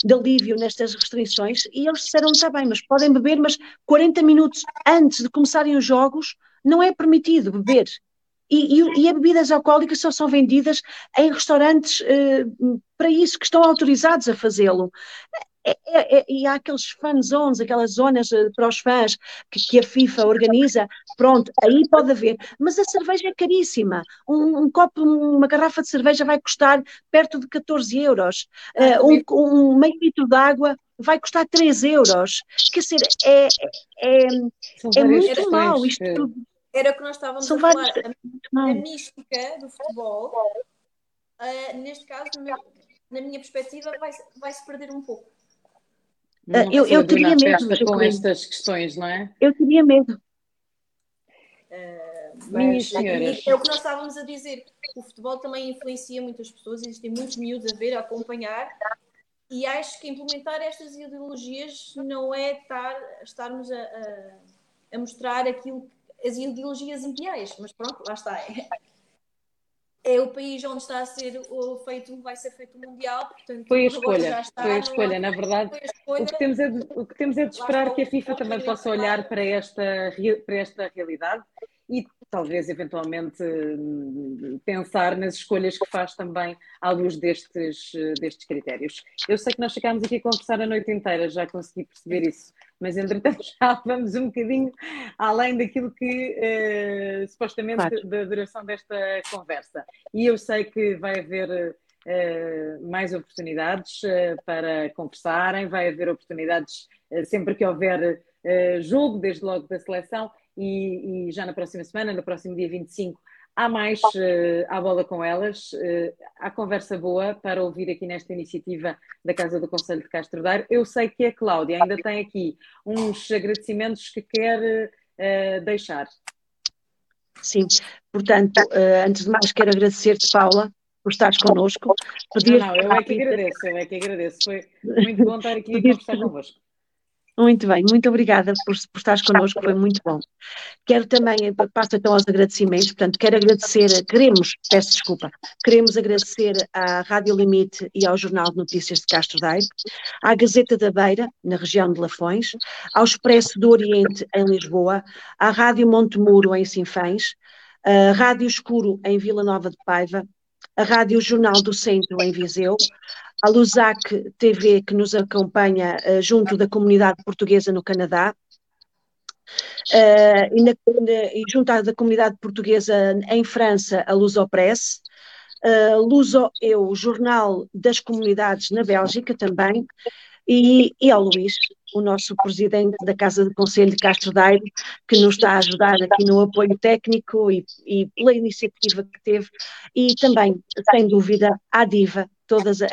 de alívio nestas restrições e eles disseram, está bem, mas podem beber, mas 40 minutos antes de começarem os jogos não é permitido beber. E, e, e as bebidas alcoólicas só são vendidas em restaurantes uh, para isso, que estão autorizados a fazê-lo. É, é, é, e há aqueles fan zones, aquelas zonas uh, para os fãs que, que, a FIFA organiza, pronto, aí pode haver. Mas a cerveja é caríssima. Um, um copo, uma garrafa de cerveja vai custar perto de 14 euros. Uh, um, um meio litro de água vai custar 3 euros. Quer dizer, é, é, é muito mal isto tudo. Era o que nós estávamos São a falar. A, a, mística do futebol, uh, neste caso, na minha perspectiva, vai-se vai -se perder um pouco. Uh, eu, eu teria medo com estas questões, não é? Eu teria medo. Uh, mas é o que nós estávamos a dizer. O futebol também influencia muitas pessoas, existem muitos miúdos a ver, a acompanhar, e acho que implementar estas ideologias não é estar, estarmos a, a, a mostrar aquilo as ideologias ideais, mas pronto, lá está. É, é o país onde está a ser feito, vai ser feito o Mundial, portanto, foi a escolha, está, foi a escolha, na verdade. Escolha, o, que temos é de, o que temos é de esperar que a FIFA também possa olhar para esta, para esta realidade e talvez eventualmente pensar nas escolhas que faz também à luz destes, destes critérios. Eu sei que nós ficámos aqui a conversar a noite inteira, já consegui perceber isso mas entretanto (laughs) já vamos um bocadinho além daquilo que uh, supostamente claro. da duração desta conversa. E eu sei que vai haver uh, mais oportunidades uh, para conversarem, vai haver oportunidades sempre que houver jogo, desde logo da seleção, e, e já na próxima semana, no próximo dia 25, Há mais uh, à bola com elas, uh, há conversa boa para ouvir aqui nesta iniciativa da Casa do Conselho de Castro Daire. Eu sei que a Cláudia ainda tem aqui uns agradecimentos que quer uh, deixar. Sim, portanto, antes de mais quero agradecer-te, Paula, por estares connosco. Não, não, eu é que agradeço, eu é que agradeço. Foi muito bom estar aqui a conversar convosco. Muito bem, muito obrigada por, por estares connosco, foi muito bom. Quero também, passo então aos agradecimentos, portanto, quero agradecer, queremos, peço desculpa, queremos agradecer à Rádio Limite e ao Jornal de Notícias de Castro Daire, à Gazeta da Beira, na região de Lafões, ao Expresso do Oriente, em Lisboa, à Rádio Montemuro, em Sinfãs, à Rádio Escuro, em Vila Nova de Paiva, a Rádio Jornal do Centro, em Viseu, à Lusac TV, que nos acompanha uh, junto da comunidade portuguesa no Canadá, uh, e, na, e, junto à da comunidade portuguesa em França, a Lusopress, uh, Luso Eu, o Jornal das Comunidades na Bélgica também, e, e ao Luís, o nosso presidente da Casa de Conselho de Castro Daire, que nos está a ajudar aqui no apoio técnico e, e pela iniciativa que teve, e também, sem dúvida, à Diva, todas, a,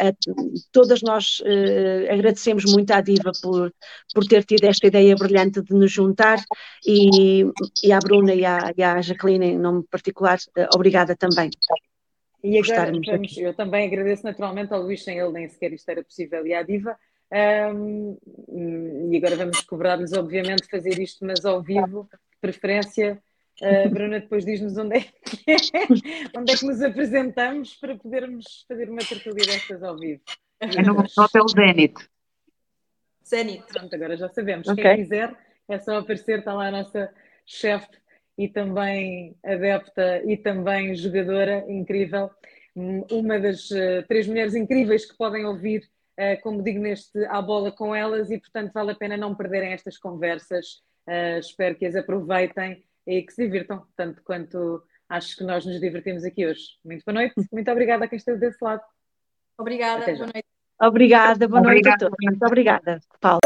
todas nós uh, agradecemos muito à Diva por, por ter tido esta ideia brilhante de nos juntar e, e à Bruna e à, e à Jacqueline, em nome particular, uh, obrigada também. E agora, vamos, eu também agradeço naturalmente ao Luís, sem ele nem sequer isto era possível, e à Diva, um, e agora vamos cobrar-lhes, obviamente, fazer isto, mas ao vivo, de preferência. Uh, Bruna, depois diz-nos onde, é que é, onde é que nos apresentamos para podermos fazer uma tertulia destas ao vivo. É no Hotel Zenit. Zenit. Pronto, agora já sabemos. Okay. Quem quiser é só aparecer, está lá a nossa chefe e também adepta e também jogadora incrível. Uma das uh, três mulheres incríveis que podem ouvir uh, como digo, neste à bola com elas e, portanto, vale a pena não perderem estas conversas. Uh, espero que as aproveitem e que se divirtam, tanto quanto acho que nós nos divertimos aqui hoje. Muito boa noite, muito obrigada a quem esteve desse lado. Obrigada, boa noite. Obrigada, boa noite a todos. Muito obrigada, Paulo.